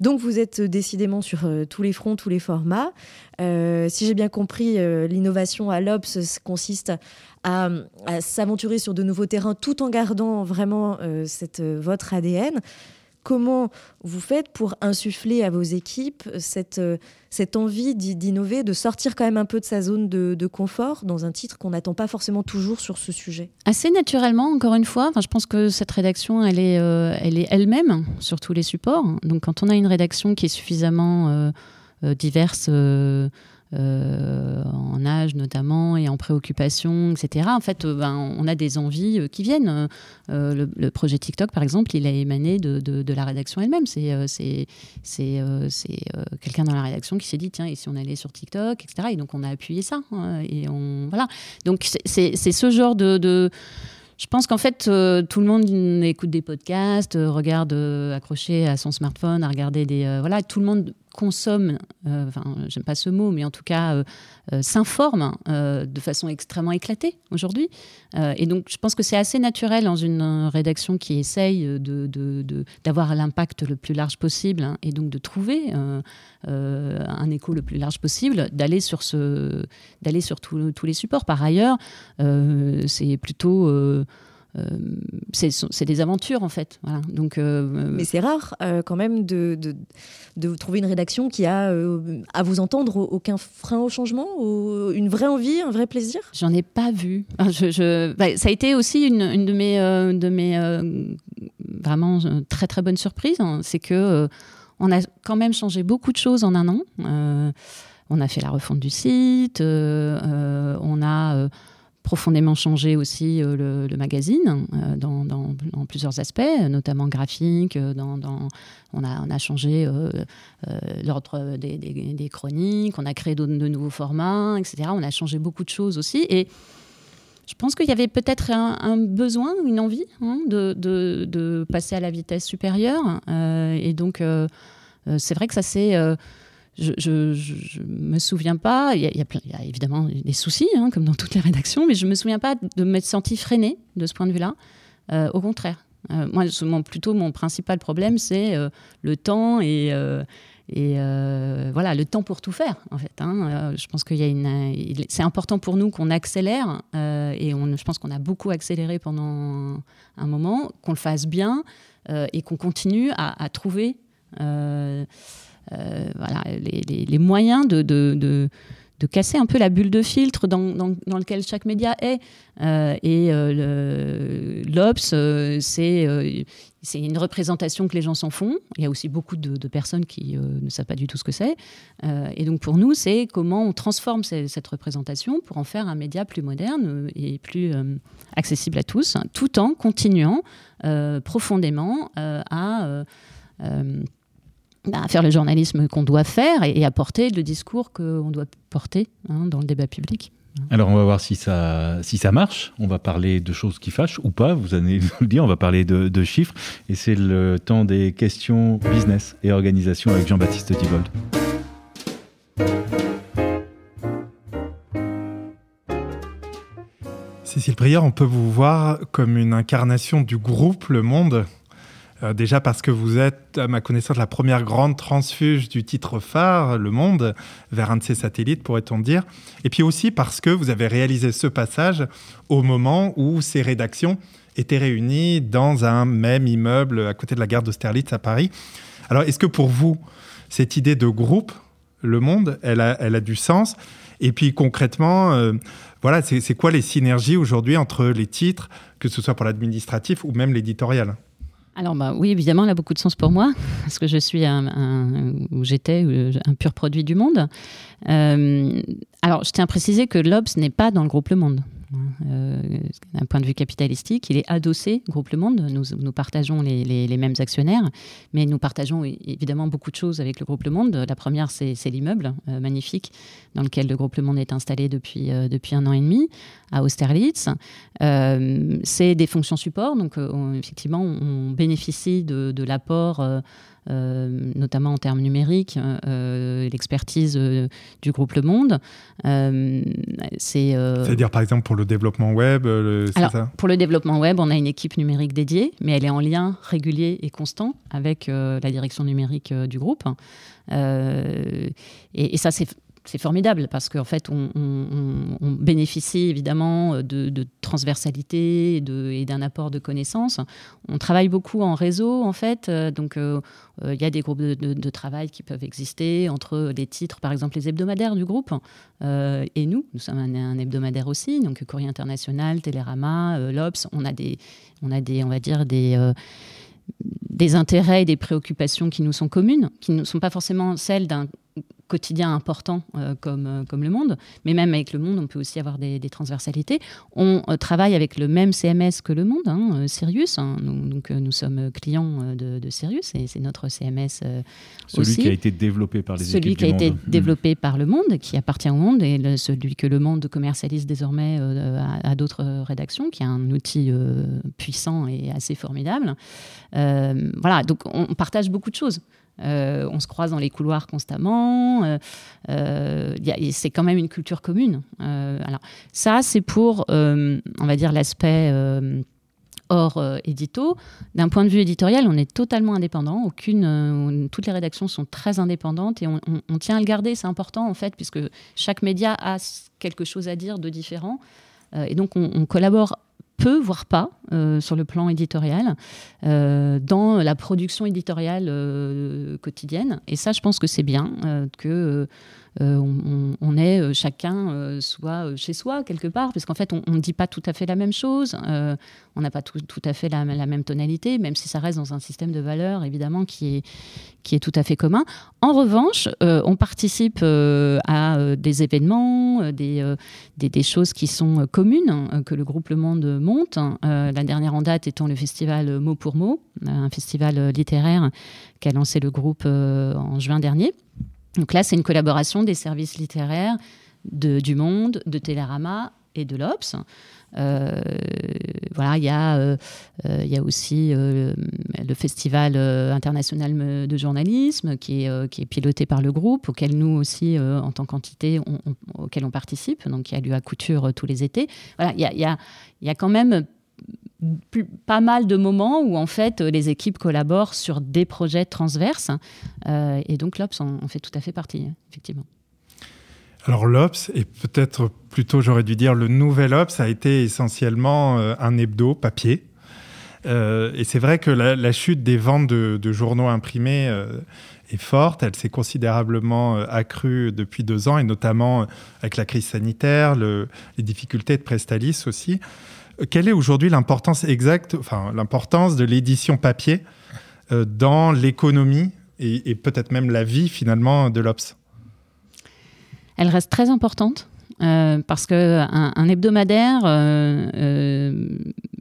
Donc vous êtes décidément sur euh, tous les fronts, tous les formats. Euh, si j'ai bien compris, euh, l'innovation à l'Obs consiste à, s'aventurer sur de nouveaux terrains tout en gardant vraiment votre ADN comment vous faites pour insuffler à vos équipes cette, euh, cette envie d'innover, de sortir quand même un peu de sa zone de, confort dans un titre qu'on n'attend pas forcément toujours sur ce sujet? Assez naturellement, encore une fois. Enfin, je pense que cette rédaction, elle est euh, elle est elle-même sur tous les supports. Donc quand on a une rédaction qui est suffisamment euh, diverse, en âge notamment et en préoccupation, etc. En fait, euh, ben, on a des envies euh, qui viennent. Le, projet TikTok, par exemple, il a émané de, la rédaction elle-même. C'est c'est quelqu'un dans la rédaction qui s'est dit tiens, et si on allait sur TikTok, etc. Et donc on a appuyé ça. Hein, et on voilà. Donc c'est ce genre de je pense qu'en fait, euh, tout le monde écoute des podcasts, euh, regarde euh, accroché à son smartphone, à regarder des. voilà, tout le monde consomme, enfin, j'aime pas ce mot, mais en tout cas, s'informe de façon extrêmement éclatée aujourd'hui. et donc, je pense que c'est assez naturel dans une rédaction qui essaye d'avoir de, l'impact le plus large possible hein, et donc de trouver un écho le plus large possible, d'aller sur, ce, sur tous les supports. Par ailleurs, c'est plutôt euh, c'est des aventures en fait. Voilà. Donc, euh, Mais c'est rare euh, quand même de, de, trouver une rédaction qui a, à vous entendre, aucun frein au changement, ou une vraie envie, un vrai plaisir? J'en ai pas vu. Je, bah, ça a été aussi une, une de mes, de mes vraiment très très bonnes surprises. Hein. C'est que on a quand même changé beaucoup de choses en un an. on a fait la refonte du site, on a profondément changé aussi euh, le, magazine euh, dans, plusieurs aspects, notamment graphique. Euh, dans, on, a, on a changé l'ordre des, chroniques, on a créé de, nouveaux formats, etc. On a changé beaucoup de choses aussi. Et je pense qu'il y avait peut-être un, besoin, une envie hein, de, de, passer à la vitesse supérieure. et donc, c'est vrai que ça s'est je, ne me souviens pas, il y, a, évidemment des soucis, hein, comme dans toutes les rédactions, mais je me souviens pas de m'être sentie freinée de ce point de vue-là. Euh, au contraire. Euh, moi, plutôt, mon principal problème, c'est euh, le temps et, voilà, le temps pour tout faire, en fait. Hein. je pense qu'il y. C'est important pour nous qu'on accélère, et je pense qu'on a beaucoup accéléré pendant un moment, qu'on le fasse bien et qu'on continue à, trouver. Voilà, les, moyens de, de, casser un peu la bulle de filtre dans, dans, lequel chaque média est. Euh, et euh, l'Obs, c'est c'est une représentation que les gens s'en font. Il y a aussi beaucoup de, personnes qui ne savent pas du tout ce que c'est. et donc pour nous, c'est comment on transforme cette représentation pour en faire un média plus moderne et plus accessible à tous, tout en continuant profondément à bah, faire le journalisme qu'on doit faire et, apporter le discours qu'on doit porter hein, dans le débat public. Alors on va voir si ça, si ça marche. On va parler de choses qui fâchent ou pas, vous allez nous le dire. On va parler de, chiffres. Et c'est le temps des questions business et organisation avec Jean-Baptiste Divold. Cécile Prieur, on peut vous voir comme une incarnation du groupe Le Monde Euh, déjà parce que vous êtes, à ma connaissance, la première grande transfuge du titre phare, Le Monde, vers un de ses satellites, pourrait-on dire. Et puis aussi parce que vous avez réalisé ce passage au moment où ces rédactions étaient réunies dans un même immeuble à côté de la gare d'Austerlitz à Paris. Alors, est-ce que pour vous, cette idée de groupe, Le Monde, elle a, du sens? Et puis concrètement, euh, voilà, c'est quoi les synergies aujourd'hui entre les titres, que ce soit pour l'administratif ou même l'éditorial? Alors bah, oui, évidemment, elle a beaucoup de sens pour moi, parce que je suis un, ou j'étais un pur produit du monde. Euh, alors, je tiens à préciser que l'Obs n'est pas dans le groupe Le Monde. Euh, d'un point de vue capitalistique, il est adossé Groupe Le Monde. Nous, partageons les, mêmes actionnaires, mais nous partageons évidemment beaucoup de choses avec le Groupe Le Monde. La première, c'est l'immeuble euh, magnifique dans lequel le Groupe Le Monde est installé depuis, euh, depuis un an et demi à Austerlitz. c'est des fonctions support, donc effectivement, on bénéficie de, l'apport notamment en termes numériques, euh, l'expertise euh, du groupe Le Monde. c'est à dire par exemple pour le développement web ça Pour le développement web, on a une équipe numérique dédiée, mais elle est en lien régulier et constant avec la direction numérique du groupe. et, et, ça, c'est c'est formidable parce qu'en fait, on, bénéficie évidemment de, transversalité et d'un apport de connaissances. On travaille beaucoup en réseau, en fait. Euh, donc, euh, euh, il y a des groupes de, travail qui peuvent exister entre les titres, par exemple, les hebdomadaires du groupe et nous. Nous sommes un, hebdomadaire aussi, donc Courrier International, Télérama, l'Obs. On a des, on a des, on va dire, des des intérêts et des préoccupations qui nous sont communes, qui ne sont pas forcément celles d'un quotidien important euh, comme, euh, comme le monde, mais même avec le monde, on peut aussi avoir des, transversalités. On euh, travaille avec le même CMS que le monde, hein, Sirius. Hein. nous, donc nous sommes clients de, Sirius et c'est notre CMS celui qui a été développé par les celui équipes qui a été hmm. développé par le monde, qui appartient au monde et celui que le monde commercialise désormais à, d'autres rédactions, qui est un outil puissant et assez formidable. voilà, donc on partage beaucoup de choses. Euh, on se croise dans les couloirs constamment. Euh, euh, c'est quand même une culture commune. alors ça, c'est pour, on va dire, l'aspect hors édito. D'un point de vue éditorial, on est totalement indépendant. Toutes les rédactions sont très indépendantes et on, tient à le garder. C'est important en fait, puisque chaque média a quelque chose à dire de différent. et donc, on collabore peu, voire pas, euh, sur le plan éditorial, euh, dans la production éditoriale euh, quotidienne. Et ça, je pense que c'est bien que on, on, est chacun soit chez soi quelque part, parce qu'en fait, on ne dit pas tout à fait la même chose, on n'a pas tout, à fait la, même tonalité, même si ça reste dans un système de valeurs, évidemment, qui est, qui est tout à fait commun. En revanche, on participe à des événements, des, des, des, choses qui sont communes, que le groupe Le Monde monte. la dernière en date étant le festival Mot pour Mot, un festival littéraire qu'a lancé le groupe en juin dernier. Donc là, c'est une collaboration des services littéraires du Monde, de Télérama et de l'Obs. Euh, voilà, il y, a, euh, euh, aussi le Festival international de journalisme qui est, piloté par le groupe, auquel nous aussi, en tant qu'entité, on, auquel on participe, donc qui a lieu à Couture tous les étés. Voilà, il y a quand même pas mal de moments où en fait les équipes collaborent sur des projets transverses euh, et donc l'Obs en, fait tout à fait partie effectivement. Alors l'Obs et peut-être plutôt j'aurais dû dire le nouvel Obs a été essentiellement euh, un hebdo papier euh, et c'est vrai que la, chute des ventes de, journaux imprimés est forte, elle s'est considérablement accrue depuis deux ans et notamment avec la crise sanitaire, le, les difficultés de Prestalis aussi. Quelle est aujourd'hui l'importance exacte, enfin l'importance de l'édition papier euh, dans l'économie et, peut-être même la vie finalement de l'Obs Elle reste très importante. Euh, parce que un, hebdomadaire, euh, euh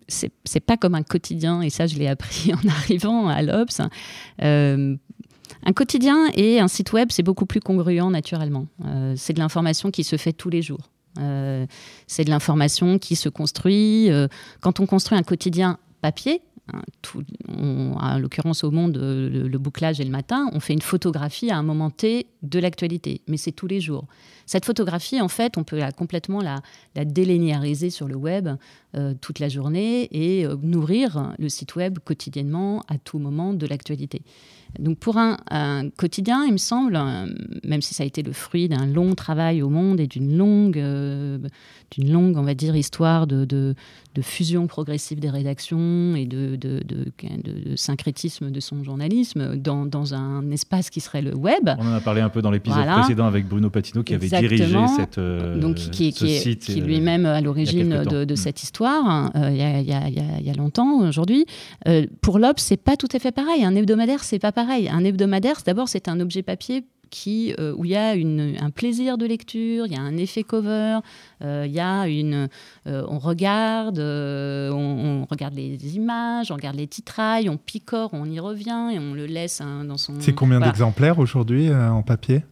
c'est pas comme un quotidien, et ça je l'ai appris en arrivant à l'Obs. un quotidien et un site web, c'est beaucoup plus congruent naturellement. c'est de l'information qui se fait tous les jours. Euh, c'est de l'information qui se construit. Euh, quand on construit un quotidien papier, hein, en l'occurrence au monde, le, bouclage et le matin, on fait une photographie à un moment T de l'actualité, mais c'est tous les jours. Cette photographie, en fait, on peut la, complètement la, la délinéariser sur le web toute la journée et nourrir le site web quotidiennement à tout moment de l'actualité. Donc pour un, quotidien, il me semble, euh, même si ça a été le fruit d'un long travail au monde et d'une longue, euh, d'une longue, on va dire, histoire de, de, fusion progressive des rédactions et de, de, syncrétisme de son journalisme dans, dans, un espace qui serait le web. On en a parlé un peu dans l'épisode précédent avec Bruno Patino qui avait dirigé cette, euh, Donc, qui, ce qui, site. Qui lui-même à l'origine de, cette histoire, il y, a, y, a, y, a, longtemps, aujourd'hui. pour l'Obs, c'est pas tout à fait pareil. Un hebdomadaire, c'est pas pareil. Un hebdomadaire, d'abord, c'est un objet papier qui, euh, où il y a un plaisir de lecture, il y a un effet cover, euh, il y a une, euh, on regarde, on, regarde les images, on regarde les titrailles, on picore, on y revient et on le laisse hein, dans son. C'est combien d'exemplaires aujourd'hui en papier?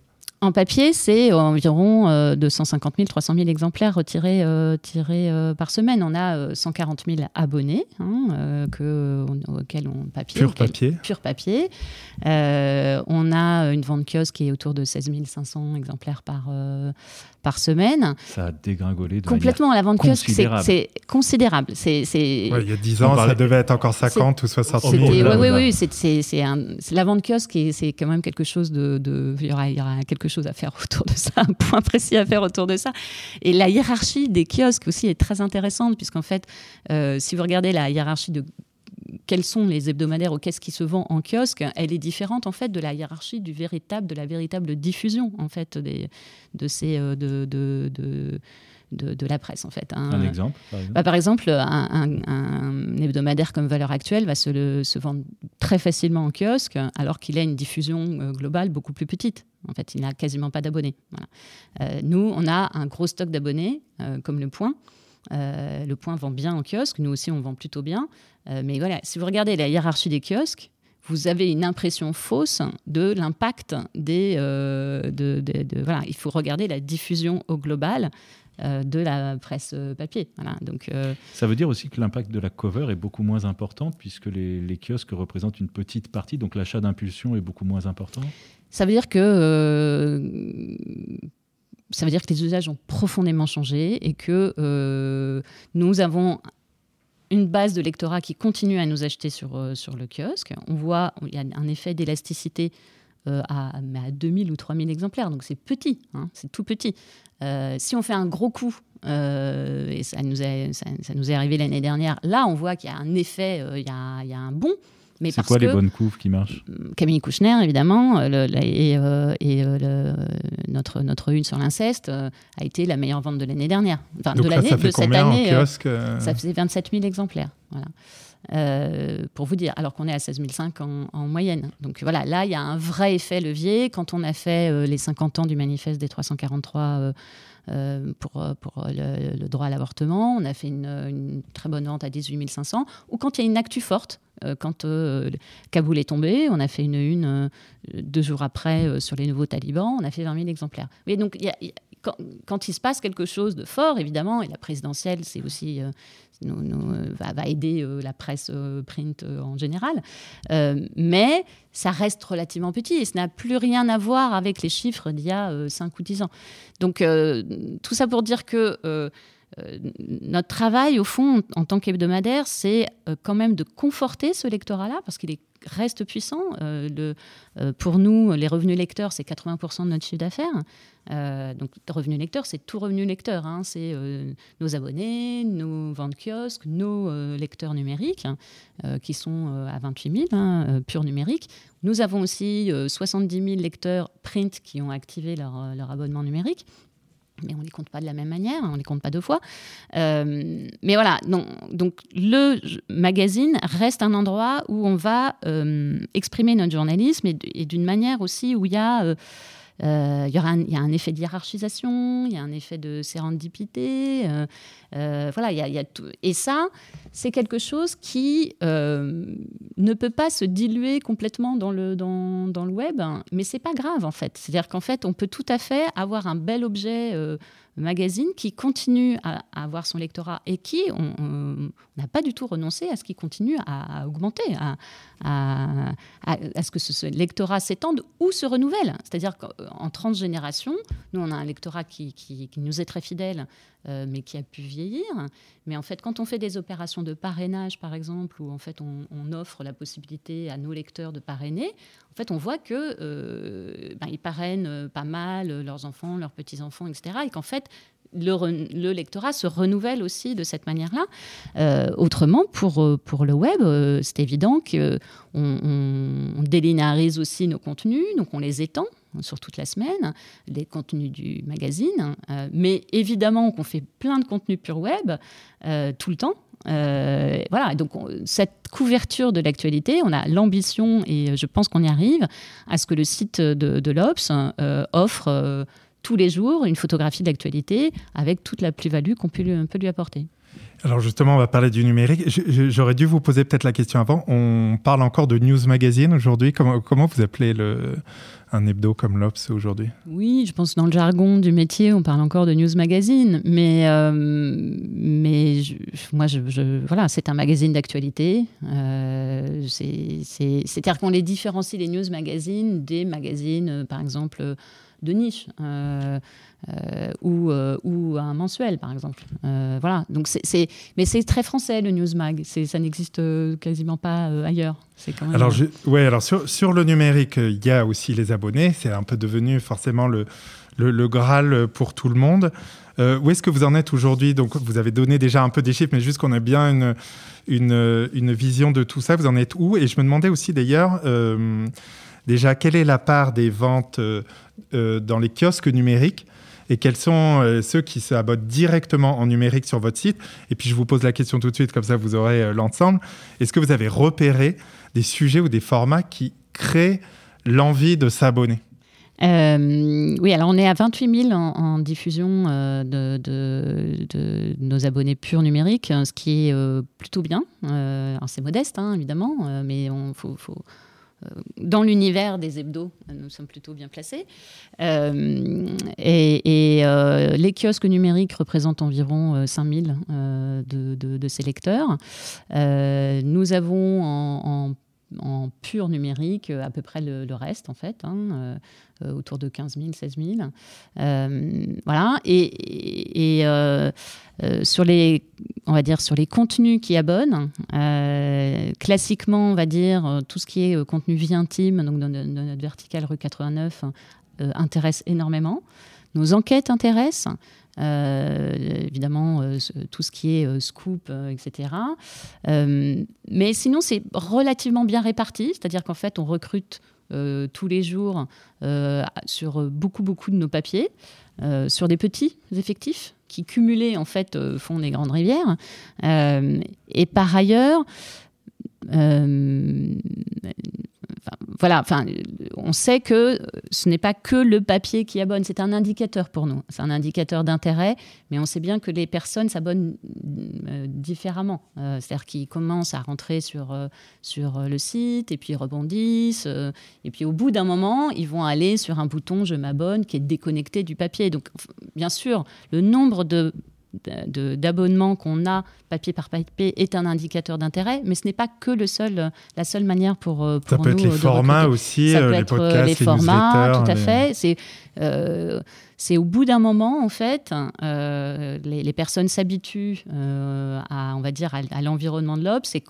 En papier, c'est environ 250 000, 300 000 exemplaires retirés, euh, euh, par semaine. On a 140 euh, 000 abonnés hein, que, auxquels on papier. Pur papier. Pur papier. on a une vente kiosque qui est autour de 16 500 exemplaires par, par semaine. Ça a dégringolé de Complètement, la vente kiosque, c'est considérable. C'est, il y a 10 ans, ça devait être encore 50 ou 60 000. Oui, oui, oui, c'est, la vente kiosque, c'est quand même quelque chose de... de il, y aura, il y aura quelque chose à faire autour de ça, un point précis à faire autour de ça. Et la hiérarchie des kiosques aussi est très intéressante, puisqu'en fait, euh, si vous regardez la hiérarchie de quels sont les hebdomadaires ou qu'est-ce qui se vend en kiosque, elle est différente en fait de la hiérarchie du véritable, de la véritable diffusion en fait des, de ces euh, de, de, de de, la presse en fait. Hein. Un exemple Par exemple, bah, un, hebdomadaire comme Valeur Actuelle va se, se vendre très facilement en kiosque alors qu'il a une diffusion euh, globale beaucoup plus petite. En fait, il n'a quasiment pas d'abonnés. Euh, nous, on a un gros stock d'abonnés comme Le Point. le Point vend bien en kiosque, nous aussi on vend plutôt bien. Euh, mais voilà, si vous regardez la hiérarchie des kiosques, vous avez une impression fausse de l'impact des. Euh, de, voilà, il faut regarder la diffusion au global. Euh, de la presse papier. Donc, Ça veut dire aussi que l'impact de la cover est beaucoup moins important puisque les, les kiosques représentent une petite partie, donc l'achat d'impulsion est beaucoup moins important? Ça veut dire que ça veut dire que les usages ont profondément changé et que nous avons une base de lectorat qui continue à nous acheter sur, euh, sur le kiosque. On voit, il y a un effet d'élasticité euh, à, à 2000 ou 3000 exemplaires, donc c'est petit, hein, c'est tout petit. Euh, si on fait un gros coup, et ça nous, est, ça, nous est arrivé l'année dernière, là on voit qu'il y a un effet, il y a, il y a un bond, c'est quoi les bonnes couves qui marchent? Camille Kouchner, évidemment, euh, et, euh, euh, notre, notre une sur l'inceste a été la meilleure vente de l'année dernière. Enfin, de l'année, de cette année. ça faisait 27 000 exemplaires. Voilà. pour vous dire, alors qu'on est à 16 500 en, en, moyenne. Donc voilà, là, il y a un vrai effet levier. Quand on a fait les 50 ans du manifeste des 343 euh, pour, pour le, droit à l'avortement. On a fait une, très bonne vente à 18 500. Ou quand il y a une actu forte, quand Kaboul est tombé, on a fait une une deux jours après sur les nouveaux talibans, on a fait 20 000 exemplaires. Oui, donc quand, il se passe quelque chose de fort, évidemment, et la présidentielle, c'est aussi nous, va, aider la presse print en général, mais ça reste relativement petit et ça n'a plus rien à voir avec les chiffres d'il y a 5 ou 10 ans. Donc, euh, tout ça pour dire que euh, euh, notre travail, au fond, en tant qu'hebdomadaire, c'est quand même de conforter ce lectorat-là, parce qu'il reste puissant. pour nous, les revenus lecteurs, c'est 80% de notre chiffre d'affaires. donc, revenu lecteur, c'est tout revenu lecteur. Hein. c'est nos abonnés, nos ventes kiosques, nos lecteurs numériques, qui sont à 28 000, hein, purs numériques. Nous avons aussi 70 000 lecteurs print qui ont activé leur, euh, abonnement numérique mais on ne les compte pas de la même manière, on ne les compte pas deux fois. Euh, mais voilà, donc, donc, le magazine reste un endroit où on va euh, exprimer notre journalisme et, d'une manière aussi où il y a euh, il, y aura un, y a un effet de hiérarchisation, il y a un effet de sérendipité. Euh, euh, voilà, il y a, tout. Et ça, c'est quelque chose qui ne peut pas se diluer complètement dans le, dans, dans le web, mais c'est pas grave en fait. C'est-à-dire qu'en fait, on peut tout à fait avoir un bel objet magazine qui continue à, avoir son lectorat et qui, n'a pas du tout renoncé à ce qui continue à, augmenter, à, ce que ce lectorat s'étende ou se renouvelle. C'est-à-dire qu'en transgénération, nous, on a un lectorat qui, qui, nous est très fidèle, euh, mais qui a pu vieillir. Mais en fait, quand on fait des opérations de parrainage, par exemple, où en fait on, offre la possibilité à nos lecteurs de parrainer, en fait, on voit que euh, ben, parrainent pas mal leurs enfants, leurs petits enfants, etc. Et qu'en fait, le, lectorat se renouvelle aussi de cette manière-là. Euh, autrement, pour, euh, le web, euh, c'est évident qu'on on, aussi nos contenus, donc on les étend sur toute la semaine, les contenus du magazine. mais évidemment qu'on fait plein de contenus pur web tout le temps. Voilà, donc cette couverture de l'actualité, on a l'ambition, et je pense qu'on y arrive, à ce que le site de, de l'Obs offre tous les jours une photographie d'actualité avec toute la plus-value qu'on peut, peut lui apporter. Alors justement, on va parler du numérique. J'aurais dû vous poser peut-être la question avant. On parle encore de News Magazine aujourd'hui. Comment, vous appelez le, un hebdo comme l'Obs aujourd'hui? Oui, je pense que dans le jargon du métier, on parle encore de News Magazine. Mais, euh, mais moi, voilà, c'est un magazine d'actualité. Euh, C'est-à-dire qu'on les différencie, les News Magazines, des magazines, euh, par exemple de niche euh, euh, ou, euh, ou un mensuel, par exemple. voilà. Donc c'est, mais c'est très français le Newsmag. C'est, ça n'existe quasiment pas ailleurs. C'est quand même... Alors, ouais, alors sur, sur le numérique, il y a aussi les abonnés. C'est un peu devenu forcément le, le, Graal pour tout le monde. où est-ce que vous en êtes aujourd'hui? Donc, vous avez donné déjà un peu des chiffres, mais juste qu'on ait bien une, une, une, vision de tout ça. Vous en êtes où? Et je me demandais aussi d'ailleurs, déjà, quelle est la part des ventes euh, dans les kiosques numériques et quels sont euh, ceux qui s'abonnent directement en numérique sur votre site? Et puis je vous pose la question tout de suite, comme ça vous aurez euh, l'ensemble. Est-ce que vous avez repéré des sujets ou des formats qui créent l'envie de s'abonner? Oui, alors on est à 28 000 en, diffusion de, nos abonnés purs numériques, ce qui est plutôt bien. c'est modeste, hein, évidemment, mais il faut, euh, dans l'univers des hebdos, nous sommes plutôt bien placés. Euh, et, euh, les kiosques numériques représentent environ 5000 de, de, ces lecteurs. nous avons en pur numérique à peu près le, reste en fait, hein, autour de 15 000, 16 000. voilà. Et, euh, sur les, on va dire, sur les contenus qui abonnent, euh, classiquement, on va dire, euh, tout ce qui est contenu vie intime, donc dans, notre verticale rue 89, intéresse énormément. Nos enquêtes intéressent. Évidemment, tout ce qui est scoop, etc. mais sinon, c'est relativement bien réparti, c'est-à-dire qu'en fait, on recrute tous les jours sur beaucoup, beaucoup de nos papiers, sur des petits effectifs qui cumulés en fait euh, font des grandes rivières. Euh, et par ailleurs, euh, voilà, enfin, on sait que ce n'est pas que le papier qui abonne, c'est un indicateur pour nous. C'est un indicateur d'intérêt, mais on sait bien que les personnes s'abonnent euh, différemment. Euh, c'est-à-dire qu'ils commencent à rentrer sur, euh, sur le site, et puis rebondissent, et puis au bout d'un moment, ils vont aller sur un bouton Je m'abonne qui est déconnecté du papier. Donc, bien sûr, le nombre de d'abonnements qu'on a papier par papier est un indicateur d'intérêt, mais ce n'est pas que le seul, la seule manière pour, pour ça peut être les formats aussi, ça peut les être podcasts, les formats, tout à fait. C'est c'est au bout d'un moment, en fait, euh, les, personnes s'habituent euh, à, on va dire, à, l'environnement de l'Obs et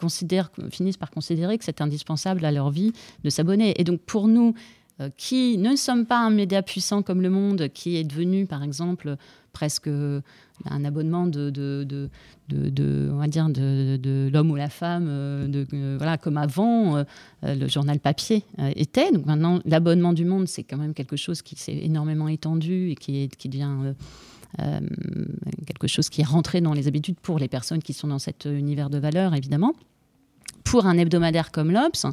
finissent par considérer que c'est indispensable à leur vie de s'abonner. Et donc, pour nous, euh, qui ne sommes pas un média puissant comme Le Monde, qui est devenu, par exemple, presque un abonnement de, de, de, on va dire de, l'homme ou la femme, de, voilà, comme avant le journal papier était. Donc maintenant, l'abonnement du Monde, c'est quand même quelque chose qui s'est énormément étendu et qui, est, qui devient quelque chose qui est rentré dans les habitudes pour les personnes qui sont dans cet univers de valeurs, évidemment. Pour un hebdomadaire comme l'Obs,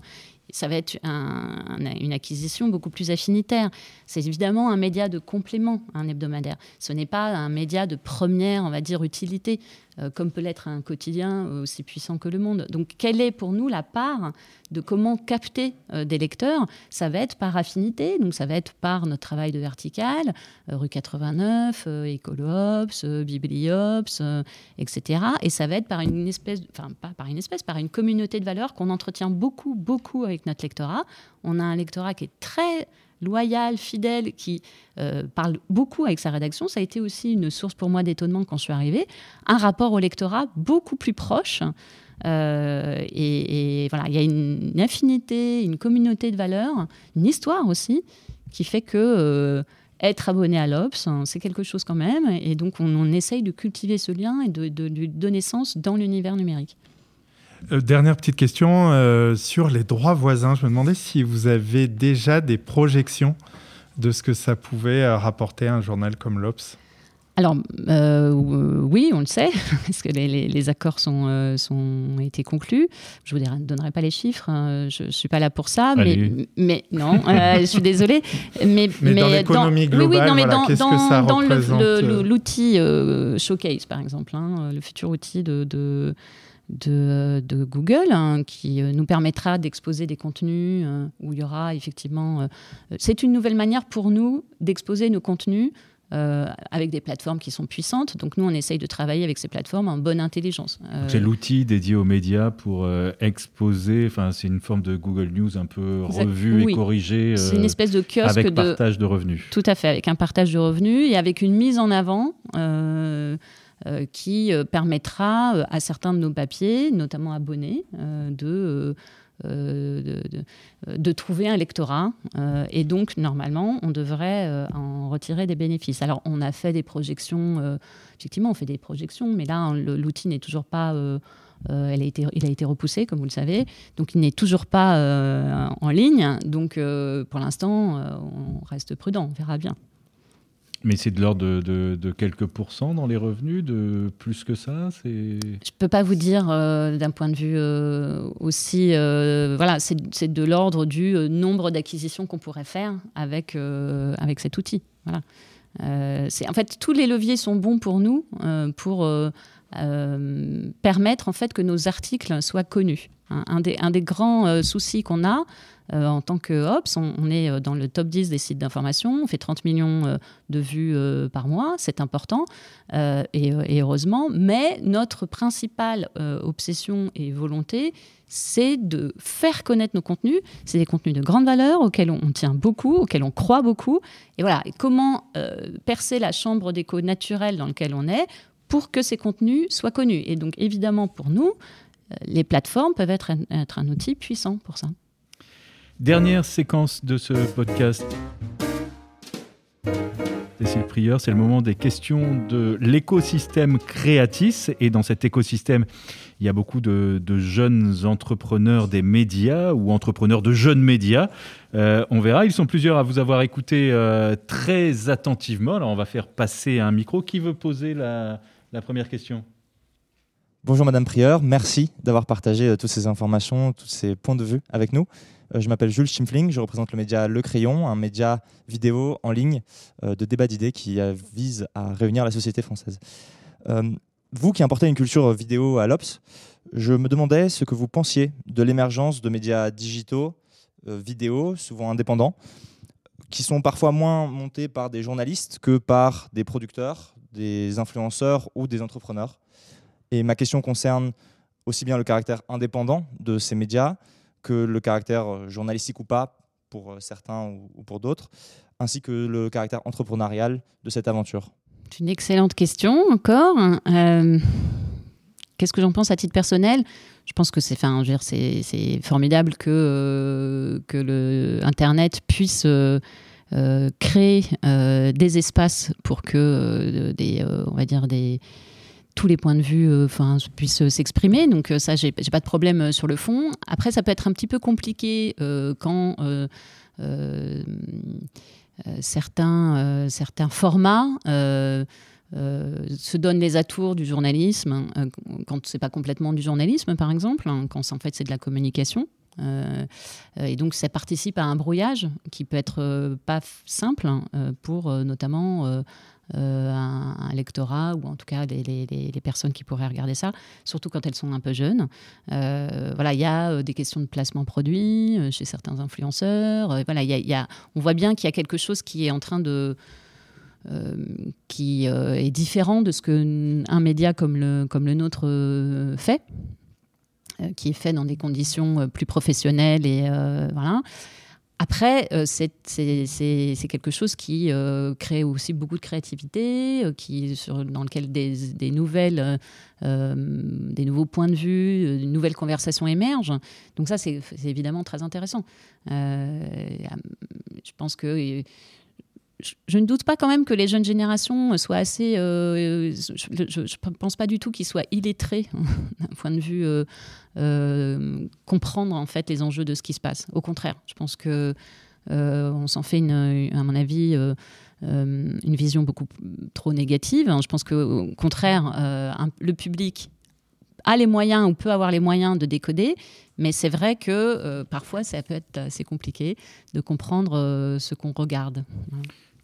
ça va être une acquisition beaucoup plus affinitaire. C'est évidemment un média de complément, un hebdomadaire. Ce n'est pas un média de première, on va dire, utilité. Euh, comme peut l'être un quotidien aussi puissant que le monde. Donc, quelle est pour nous la part de comment capter des lecteurs? Ça va être par affinité, donc ça va être par notre travail de vertical, rue 89, Ecoloops, Bibliops, etc. Et ça va être par une espèce, enfin pas par une espèce, par une communauté de valeurs qu'on entretient beaucoup, beaucoup avec notre lectorat. On a un lectorat qui est très loyal, fidèle, qui euh, parle beaucoup avec sa rédaction. Ça a été aussi une source pour moi d'étonnement quand je suis arrivée. Un rapport au lectorat beaucoup plus proche. Euh, et, voilà, il y a une, infinité, une communauté de valeurs, une histoire aussi, qui fait que euh, être abonné à l'Obs, hein, c'est quelque chose quand même. Et donc, on, essaye de cultiver ce lien et de donner sens dans l'univers numérique. Euh, dernière petite question euh, sur les droits voisins. Je me demandais si vous avez déjà des projections de ce que ça pouvait euh, rapporter un journal comme l'Obs. Alors oui, on le sait, parce que les, accords sont, sont été conclus. Je vous donnerai pas les chiffres, hein, je, ne suis pas là pour ça, mais, mais non, je suis désolée. Mais, mais, dans l'économie globale, oui, que ça représente L'outil Showcase, par exemple, hein, le futur outil de de, Google hein, qui euh, nous permettra d'exposer des contenus euh, où il y aura effectivement... Euh, c'est une nouvelle manière pour nous d'exposer nos contenus avec des plateformes qui sont puissantes. Donc nous, on essaye de travailler avec ces plateformes en bonne intelligence. C'est l'outil dédié aux médias pour exposer, enfin c'est une forme de Google News un peu revue et corrigée. c'est une espèce de kiosque avec partage de revenus. Tout à fait, avec un partage de revenus et avec une mise en avant qui euh, permettra euh, à certains de nos papiers, notamment abonnés, de, de, trouver un lectorat. et donc, normalement, on devrait en retirer des bénéfices. Alors, on a fait des projections, effectivement, on fait des projections, mais là, l'outil n'est toujours pas... elle a été, il a été repoussé, comme vous le savez. Donc, il n'est toujours pas en ligne. Donc, pour l'instant, on reste prudent. On verra bien. Mais c'est de l'ordre de, quelques pourcents dans les revenus, de plus que ça Je ne peux pas vous dire euh, d'un point de vue euh, aussi. Euh, voilà, c'est de l'ordre du nombre d'acquisitions qu'on pourrait faire avec, avec cet outil. Voilà. en fait, tous les leviers sont bons pour nous pour permettre en fait que nos articles soient connus. Un, des, grands soucis qu'on a, euh, en tant que Ops, on, est euh, dans le top 10 des sites d'information, on fait 30 millions euh, de vues par mois, c'est important, et, heureusement, mais notre principale obsession et volonté, c'est de faire connaître nos contenus. C'est des contenus de grande valeur auxquels on, tient beaucoup, auxquels on croit beaucoup. Et voilà, comment percer la chambre d'écho naturelle dans laquelle on est pour que ces contenus soient connus. Et donc, évidemment, pour nous, les plateformes peuvent être un outil puissant pour ça. Dernière séquence de ce podcast. Cécile Prieur, c'est le moment des questions de l'écosystème Créatis. Et dans cet écosystème, il y a beaucoup de, jeunes entrepreneurs des médias ou entrepreneurs de jeunes médias. Euh, on verra, ils sont plusieurs à vous avoir écouté euh, très attentivement. Alors on va faire passer un micro. Qui veut poser la, première question Bonjour Madame Prieur, merci d'avoir partagé euh, toutes ces informations, tous ces points de vue avec nous. Euh, je m'appelle Jules Schimpfling, je représente le média Le Crayon, un média vidéo en ligne euh, de débat d'idées qui vise à réunir la société française. vous qui importez une culture vidéo à l'Obs, je me demandais ce que vous pensiez de l'émergence de médias digitaux, vidéo, souvent indépendants, qui sont parfois moins montés par des journalistes que par des producteurs, des influenceurs ou des entrepreneurs. Et ma question concerne aussi bien le caractère indépendant de ces médias que le caractère euh, journalistique ou pas pour euh, certains ou pour d'autres, ainsi que le caractère entrepreneurial de cette aventure C'est une excellente question encore. Euh, qu'est-ce que j'en pense à titre personnel? Je pense que c'est, formidable que, que le Internet puisse créer des espaces pour que des, on va dire des tous les points de vue euh, puissent s'exprimer. Donc euh, ça, j'ai pas de problème euh, sur le fond. Après, ça peut être un petit peu compliqué quand certains, certains formats se donnent les atours du journalisme, quand c'est pas complètement du journalisme, par exemple, hein, quand en fait c'est de la communication. Et donc ça participe à un brouillage qui peut être pas simple hein, pour notamment un, lectorat, ou en tout cas les, personnes qui pourraient regarder ça, surtout quand elles sont un peu jeunes. voilà, il y a des questions de placement produit chez certains influenceurs. voilà, y y a, on voit bien qu'il y a quelque chose qui est en train de euh, qui euh, est différent de ce qu'un média comme le, comme le nôtre euh, fait, qui est fait dans des conditions plus professionnelles et voilà. Après, c'est quelque chose qui crée aussi beaucoup de créativité, qui, sur, dans lequel des, des nouvelles, des nouveaux points de vue, de nouvelles conversations émergent. Donc ça, c'est évidemment très intéressant. je pense que je, ne doute pas quand même que les jeunes générations soient assez. Euh, je ne pense pas du tout qu'ils soient illettrés d'un point de vue euh, euh, comprendre en fait les enjeux de ce qui se passe. Au contraire, je pense que on s'en fait, à mon avis, une vision beaucoup trop négative. Je pense qu'au contraire, le public a les moyens ou peut avoir les moyens de décoder, mais c'est vrai que parfois ça peut être assez compliqué de comprendre ce qu'on regarde.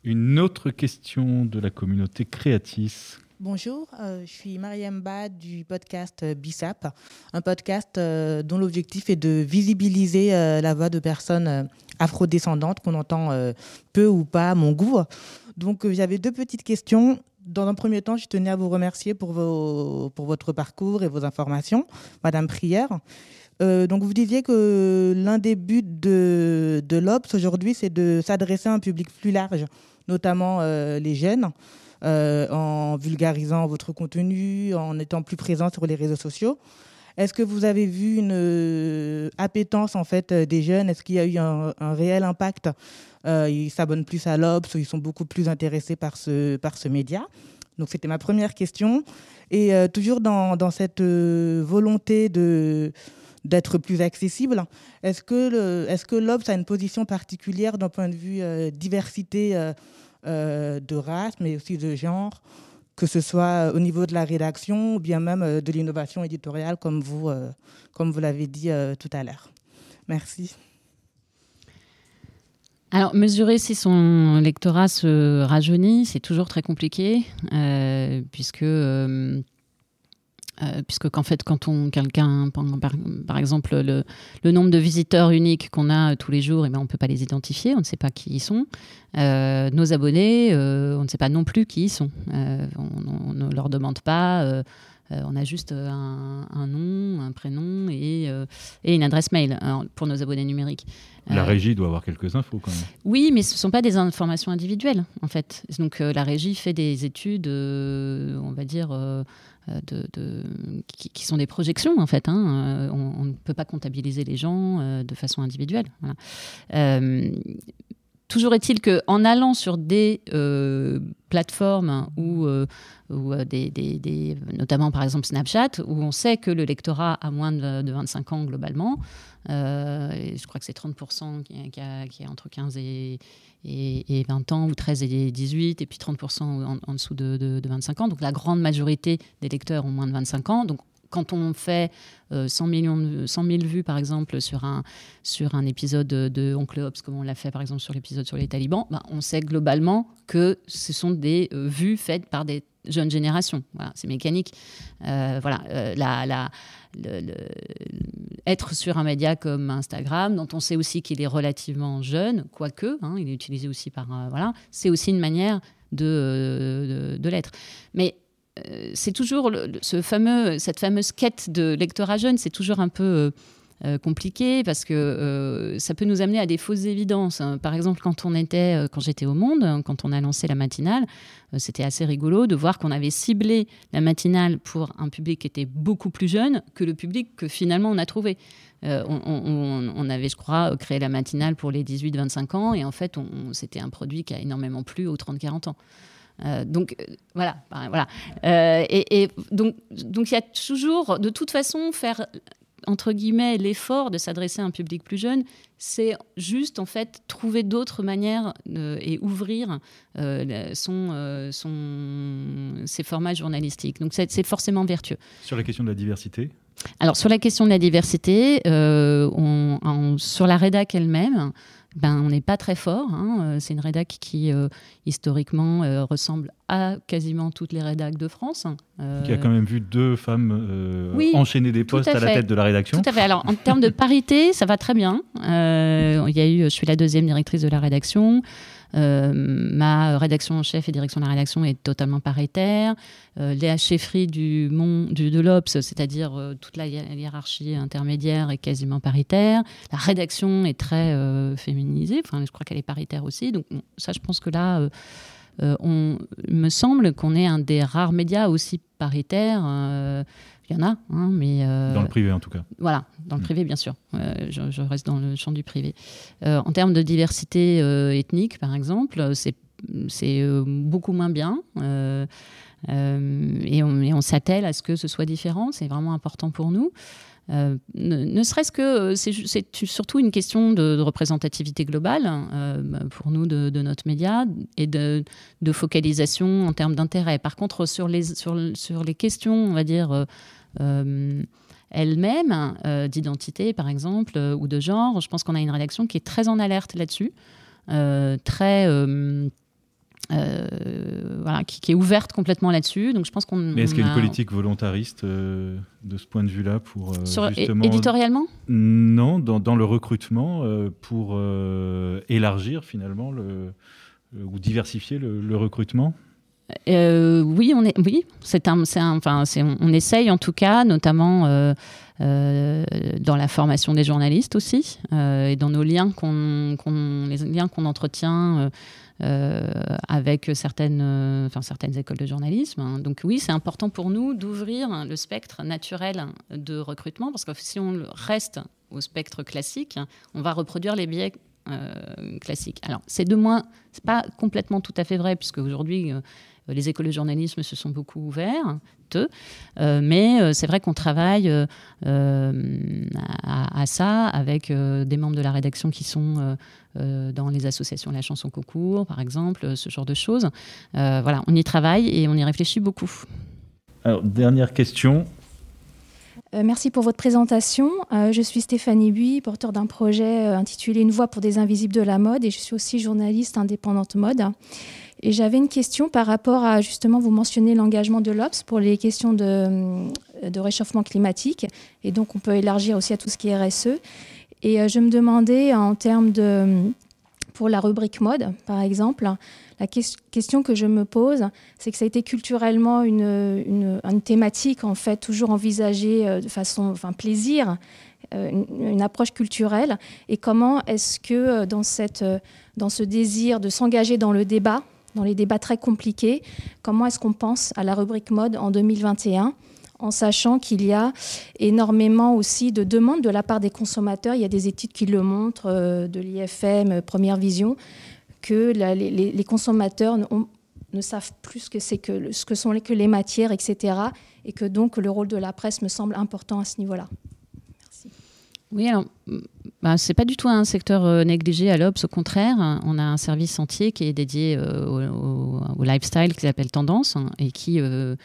Une autre question de la communauté Créatis. Bonjour, euh, je suis Mariam Ba du podcast euh, BISAP, un podcast euh, dont l'objectif est de visibiliser la voix de personnes afrodescendantes qu'on entend peu ou pas à mon goût. Donc j'avais deux petites questions. Dans un premier temps, je tenais à vous remercier pour, votre parcours et vos informations, Madame Prière. donc vous disiez que l'un des buts de, de l'Obs aujourd'hui, c'est de s'adresser à un public plus large notamment les jeunes, euh, en vulgarisant votre contenu, en étant plus présent sur les réseaux sociaux. Est-ce que vous avez vu une euh, appétence en fait des jeunes? Est-ce qu'il y a eu un, réel impact? Ils s'abonnent plus à l'Obs ils sont beaucoup plus intéressés par ce, média Donc c'était ma première question. Et toujours dans, cette volonté de d'être plus accessible. Est-ce que, est-ce que l'Obs a une position particulière d'un point de vue diversité euh, de race, mais aussi de genre, que ce soit au niveau de la rédaction ou bien même euh, de l'innovation éditoriale, comme vous, euh, comme vous l'avez dit tout à l'heure. Merci. Alors, mesurer si son lectorat se rajeunit, c'est toujours très compliqué, puisque euh, puisque qu'en fait, quand on quelqu'un, par, exemple, le, nombre de visiteurs uniques qu'on a tous les jours, et eh ben, on ne peut pas les identifier, on ne sait pas qui ils sont. Euh, nos abonnés, euh, on ne sait pas non plus qui ils sont. On, ne leur demande pas. on a juste un, nom, un prénom et, et une adresse mail pour nos abonnés numériques. La régie doit avoir quelques infos quand même. Oui, mais ce ne sont pas des informations individuelles en fait. Donc la régie fait des études, on va dire euh, de, qui, sont des projections en fait. Hein. Euh, on, ne peut pas comptabiliser les gens euh, de façon individuelle. toujours est-il qu'en allant sur des plateformes ou, ou des, notamment par exemple Snapchat, où on sait que le lectorat a moins de, 25 ans globalement, je crois que c'est 30% qui, qui, est entre 15 et, et, 20 ans, ou 13 et 18, et puis 30% en, dessous de, 25 ans. Donc la grande majorité des lecteurs ont moins de 25 ans. Donc quand on fait 100, euh, millions de, 100 000 vues, par exemple, sur un, sur un épisode de Oncle Hobbs, comme on l'a fait, par exemple, sur l'épisode sur les talibans, ben, on sait globalement que ce sont des euh, vues faites par des jeunes générations. C'est mécanique. Euh, voilà, être sur un média comme Instagram, dont on sait aussi qu'il est relativement jeune, quoique, hein, il est utilisé aussi par... Voilà, c'est aussi une manière de, de, l'être. Mais c'est toujours cette fameuse quête de lectorat jeune, c'est toujours un peu euh, compliqué parce que euh, ça peut nous amener à des fausses évidences. Hein. Par exemple, quand on était, euh, quand j'étais au Monde, hein, quand on a lancé la matinale, c'était assez rigolo de voir qu'on avait ciblé la matinale pour un public qui était beaucoup plus jeune que le public que finalement on a trouvé. on, avait, je crois, créé la matinale pour les 18-25 ans et en fait, c'était un produit qui a énormément plu aux 30-40 ans. Donc voilà, voilà. et, et, donc, donc il y a toujours, de toute façon, faire entre guillemets, l'effort de s'adresser à un public plus jeune, c'est juste en fait trouver d'autres manières et ouvrir euh, son, euh, son, ses formats journalistiques. Donc c'est forcément vertueux. Sur la question de la diversité? Alors sur la question de la diversité, euh, on, sur la rédac elle-même, ben, on n'est pas très fort. Hein. C'est une rédac qui historiquement ressemble à quasiment toutes les rédacs de France. Euh, Qui a quand même vu deux femmes euh, oui, enchaîner des postes à, à, la tête de la rédaction. Tout à fait. Alors, en termes de parité, ça va très bien. Euh, il y a eu, je suis la deuxième directrice de la rédaction. Euh, ma rédaction en chef et direction de la rédaction est totalement paritaire. Euh, les chefferies du, de l'Obs, c'est-à-dire euh, toute la hiérarchie intermédiaire, est quasiment paritaire. La rédaction est très féminisée. Enfin, je crois qu'elle est paritaire aussi. Donc, ça, je pense que là. il me semble qu'on est un des rares médias aussi paritaires il y en a, hein, mais... Euh, dans le privé, en tout cas. Voilà, dans le mm. privé, bien sûr. Euh, je, reste dans le champ du privé. Euh, en termes de diversité ethnique, par exemple, c'est beaucoup moins bien. et on, on s'attelle à ce que ce soit différent. C'est vraiment important pour nous. ne, ne serait-ce que c'est surtout une question de, représentativité globale bah, pour nous de, de, notre média et de, de focalisation en termes d'intérêt. Par contre, sur les, sur, sur, les questions, on va dire, elle-même, euh, d'identité par exemple, euh, ou de genre. Je pense qu'on a une rédaction qui est très en alerte là-dessus, très... voilà, qui, est ouverte complètement là-dessus. Donc je pense qu'on. Mais est-ce qu'il y a une politique volontariste de ce point de vue-là pour Sur, justement éditorialement? Non, dans, dans, le recrutement pour élargir finalement le, ou diversifier le recrutement. Euh, oui, on est, oui, c'est un, enfin, on, essaye en tout cas, notamment euh, euh, dans la formation des journalistes aussi, et dans nos liens qu'on, les liens qu'on entretient avec certaines, enfin, certaines écoles de journalisme. Hein. Donc oui, c'est important pour nous d'ouvrir le spectre naturel de recrutement, parce que si on reste au spectre classique, on va reproduire les biais classiques. Alors, c'est de moins, c'est pas complètement tout à fait vrai, puisque aujourd'hui, les écoles de journalisme se sont beaucoup ouvertes, euh, mais euh, c'est vrai qu'on travaille à, ça avec des membres de la rédaction qui sont dans les associations La Chanson Concours, par exemple, ce genre de choses. voilà, on y travaille et on y réfléchit beaucoup. Alors, dernière question. merci pour votre présentation. je suis Stéphanie Buy, porteur d'un projet intitulé Une voix pour des invisibles de la mode et je suis aussi journaliste indépendante mode. Et j'avais une question par rapport à, justement, vous mentionnez l'engagement de l'OPS pour les questions de, euh, de, réchauffement climatique. Et donc, on peut élargir aussi à tout ce qui est RSE. Et euh, je me demandais, en termes de. Pour la rubrique mode, par exemple, la question que je me pose, c'est que ça a été culturellement une, une, une thématique, en fait, toujours envisagée euh, de façon. Enfin, plaisir. Une, une, approche culturelle et comment est-ce que dans, cette, dans ce désir de s'engager dans le débat, dans les débats très compliqués. Comment est-ce qu'on pense à la rubrique mode en 2021 en sachant qu'il y a énormément aussi de demandes de la part des consommateurs. Il y a des études qui le montrent, euh, de l'IFM, euh, Première Vision, que les, consommateurs ne savent plus ce que, sont les, les matières, etc. Et que donc le rôle de la presse me semble important à ce niveau-là. Oui, alors, bah, c'est pas du tout un secteur euh, négligé à l'Obs, au contraire. On a un service entier qui est dédié euh, au, lifestyle qui s'appelle Tendance hein, et qui euh,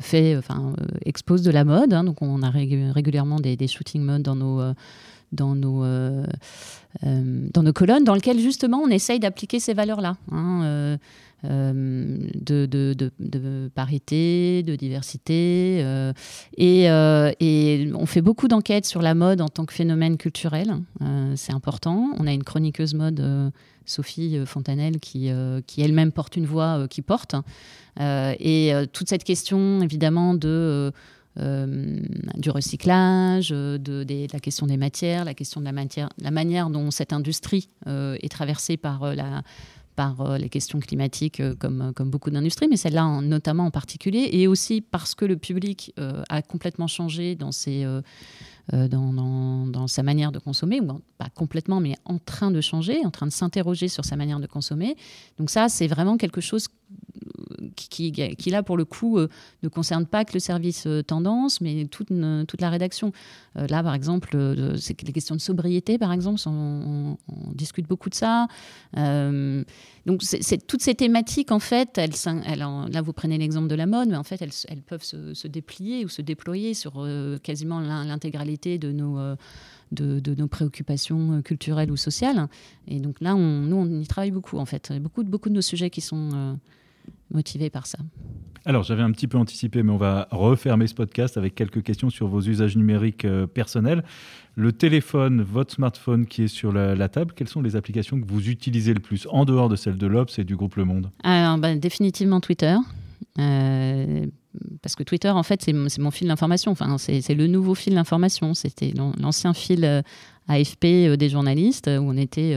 fait, enfin, expose de la mode. Hein. donc, on a régulièrement des, des shooting mode dans nos dans nos, dans nos colonnes, dans lesquelles justement on essaye d'appliquer ces valeurs-là. Hein, euh, de, de, de, parité, de diversité. Euh, et, euh, et, on fait beaucoup d'enquêtes sur la mode en tant que phénomène culturel. c'est important. On a une chroniqueuse mode, Sophie Fontanelle, qui, qui elle-même porte une voix qui porte. et toute cette question, évidemment, de... du recyclage, de, de, la question des matières, la question de la, matière, la manière dont cette industrie est traversée par la, par euh, les questions climatiques euh, comme, euh, comme beaucoup d'industries, mais celle-là notamment en particulier, et aussi parce que le public a complètement changé dans, ses, dans, dans, sa manière de consommer, ou pas complètement, mais en train de changer, en train de s'interroger sur sa manière de consommer. Donc ça, c'est vraiment quelque chose qui, qui, là, pour le coup, euh, ne concerne pas que le service euh, tendance, mais toute, toute la rédaction. Euh, là, par exemple, c'est les questions de sobriété, par exemple, on, discute beaucoup de ça. donc, c'est toutes ces thématiques, en fait, elles, là, vous prenez l'exemple de la mode, mais en fait, elles, elles peuvent se, déplier ou se déployer sur quasiment l'intégralité de nos... De, nos préoccupations culturelles ou sociales. Et donc là, nous, on y travaille beaucoup, en fait. Beaucoup, beaucoup de nos sujets qui sont motivée par ça. Alors, j'avais un petit peu anticipé, mais on va refermer ce podcast avec quelques questions sur vos usages numériques euh, personnels. Le téléphone, votre smartphone qui est sur la, table, quelles sont les applications que vous utilisez le plus, en dehors de celles de l'Obs et du groupe Le Monde? Alors, bah, définitivement Twitter. Euh, parce que Twitter, en fait, c'est mon fil d'information. Enfin, c'est le nouveau fil d'information. C'était l'ancien fil euh, AFP des journalistes, où on était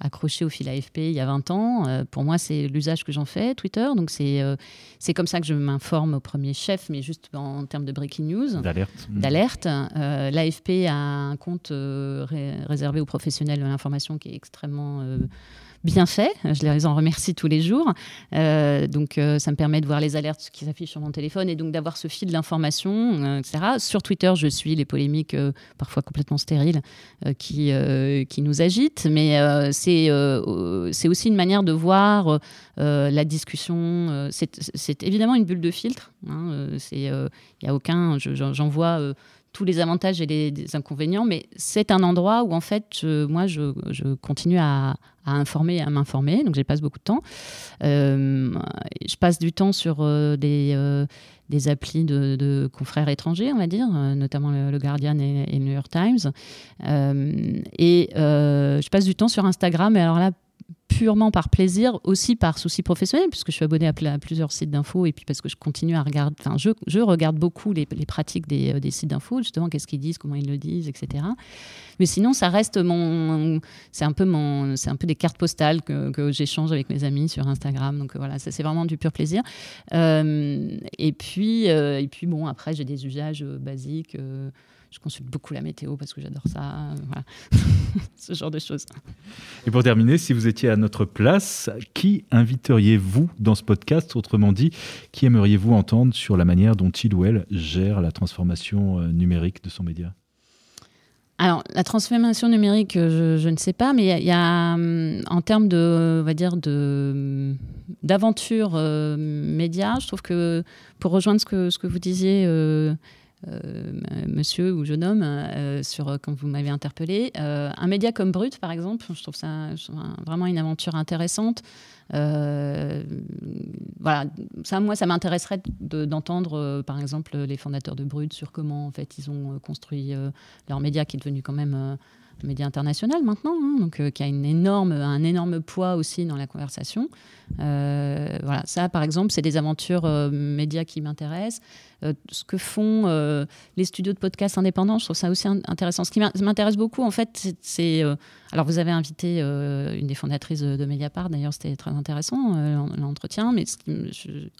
accroché au fil AFP il y a 20 ans. Euh, pour moi, c'est l'usage que j'en fais, Twitter. Donc, c'est euh, c'est comme ça que je m'informe au premier chef, mais juste en, termes de breaking news. D'alerte. D'alerte. Euh, L'AFP a un compte réservé aux professionnels de l'information qui est extrêmement bien fait. Je les en remercie tous les jours. Euh, donc, euh, ça me permet de voir les alertes qui s'affichent sur mon téléphone et donc d'avoir ce fil d'information, euh, etc. Sur Twitter, je suis les polémiques parfois complètement stériles qui, qui nous agitent, mais c'est c'est aussi une manière de voir la discussion. c'est évidemment une bulle de filtre. Hein, il n'y a aucun. J'en vois tous les avantages et les, inconvénients, mais c'est un endroit où en fait, moi, je continue à, à, informer à m'informer, donc j'y passe beaucoup de temps. Euh, je passe du temps sur euh, des, euh, des applis de, confrères étrangers, on va dire, notamment le, Guardian et, et, le New York Times. et je passe du temps sur Instagram, et alors là, purement par plaisir, aussi par souci professionnel, puisque je suis abonné à, plusieurs sites d'infos et puis parce que je continue à regarder, enfin, je, regarde beaucoup les, pratiques des, euh, des, sites d'infos, justement, qu'est-ce qu'ils disent, comment ils le disent, etc. Mais sinon, ça reste mon. C'est un, peu un peu des cartes postales que, j'échange avec mes amis sur Instagram. Donc voilà, c'est vraiment du pur plaisir. Euh, et, puis, euh, et puis, bon, après, j'ai des usages basiques je consulte beaucoup la météo parce que j'adore ça. Voilà. Ce genre de choses. Et pour terminer, si vous étiez à notre place, qui inviteriez-vous dans ce podcast? Autrement dit, qui aimeriez-vous entendre sur la manière dont il ou elle gère la transformation euh, numérique de son média? Alors, la transformation numérique, je, ne sais pas, mais il y, a, en termes de, on va dire, de d'aventure euh, média, je trouve que pour rejoindre ce que, ce que vous disiez, euh, euh, monsieur ou jeune homme, euh, sur, euh, quand vous m'avez interpellé. un média comme Brut, par exemple, je trouve ça vraiment une aventure intéressante. voilà, ça, moi, ça m'intéresserait d'entendre, par exemple, les fondateurs de Brut sur comment, en fait, ils ont construit leur média qui est devenu quand même média international maintenant, hein, donc qui a un énorme poids aussi dans la conversation. voilà, ça, par exemple, c'est des aventures médias qui m'intéressent. Euh, ce que font euh, les studios de podcast indépendants. Je trouve ça aussi intéressant. Ce qui m'intéresse beaucoup, en fait, c'est. Euh, alors, vous avez invité une des fondatrices de, Mediapart, d'ailleurs, c'était très intéressant, l'entretien, mais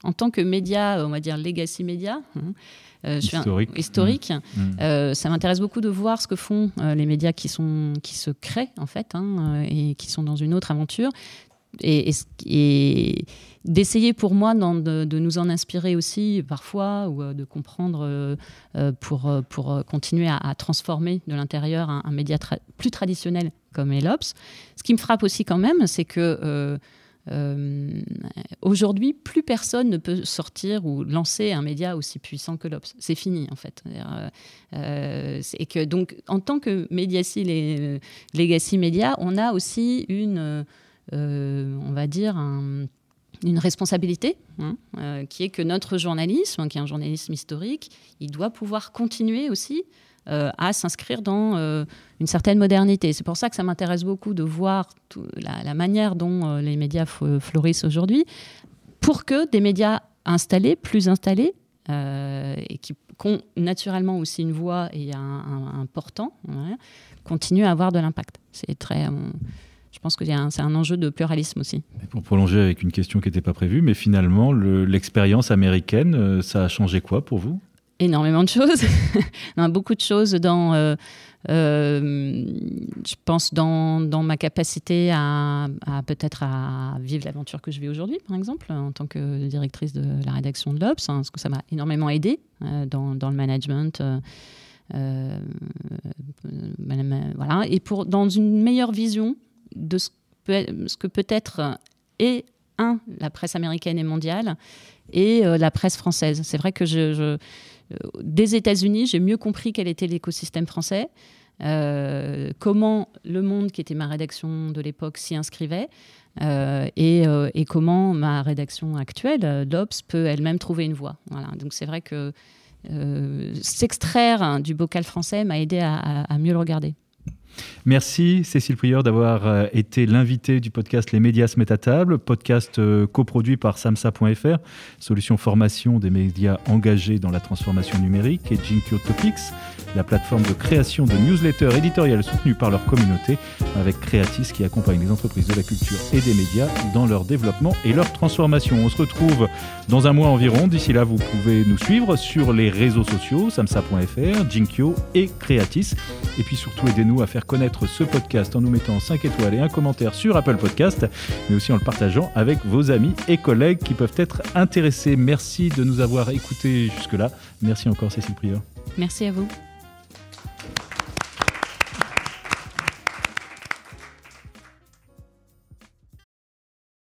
en tant que média, on va dire legacy média, hein, historique, historique mmh. Mmh. ça m'intéresse beaucoup de voir ce que font les médias qui, sont, qui se créent, en fait, hein, et qui sont dans une autre aventure. Et, et d'essayer pour moi de, nous en inspirer aussi parfois ou euh, de comprendre euh, euh, pour, pour continuer à, transformer de l'intérieur un, média plus traditionnel comme Elops. Ce qui me frappe aussi quand même, c'est que aujourd'hui, plus personne ne peut sortir ou lancer un média aussi puissant que l'Obs. C'est fini, en fait. et donc, en tant que Mediacy, les Legacy Media, on a aussi une, on va dire, un, une responsabilité, hein, euh, qui est que notre journalisme, qui est un journalisme historique, il doit pouvoir continuer aussi euh, à s'inscrire dans euh, une certaine modernité. C'est pour ça que ça m'intéresse beaucoup de voir la, manière dont les médias fleurissent aujourd'hui, pour que des médias installés, plus installés, et qui, ont naturellement aussi une voix et un, un, portant, continuent à avoir de l'impact. C'est très je pense que c'est un enjeu de pluralisme aussi. pour prolonger avec une question qui n'était pas prévue, mais finalement, l'expérience américaine, euh, ça a changé quoi pour vous? Énormément de choses. beaucoup de choses dans, euh, euh, je pense, dans, dans, ma capacité à, peut-être à vivre l'aventure que je vis aujourd'hui, par exemple, en tant que directrice de la rédaction de l'Obs, hein, parce que ça m'a énormément aidé dans, dans, le management. voilà, et pour, dans une meilleure vision de ce, que peut être et un la presse américaine et mondiale et euh, la presse française. C'est vrai que je, euh, des États-Unis, j'ai mieux compris quel était l'écosystème français. comment le monde, qui était ma rédaction de l'époque, s'y inscrivait. Et, et, comment ma rédaction actuelle, l'Obs, peut elle-même trouver une voie. Voilà. Donc c'est vrai que s'extraire hein, du bocal français m'a aidé à mieux le regarder. Merci Cécile Prieur d'avoir euh, été l'invité du podcast Les médias se mettent à table, podcast euh, coproduit par samsa.fr, solution formation des médias engagés dans la transformation numérique, et Jinkyo Topics, la plateforme de création de newsletters éditoriales soutenue par leur communauté, avec Creatis qui accompagne les entreprises de la culture et des médias dans leur développement et leur transformation. On se retrouve dans un mois environ. D'ici là, vous pouvez nous suivre sur les réseaux sociaux, samsa.fr, Jinkyo et Creatis. Et puis surtout, aidez-nous à faire connaître ce podcast en nous mettant 5 étoiles et un commentaire sur Apple Podcast, mais aussi en le partageant avec vos amis et collègues qui peuvent être intéressés. Merci de nous avoir écoutés jusque-là. Merci encore Cécile Prieur. Merci à vous.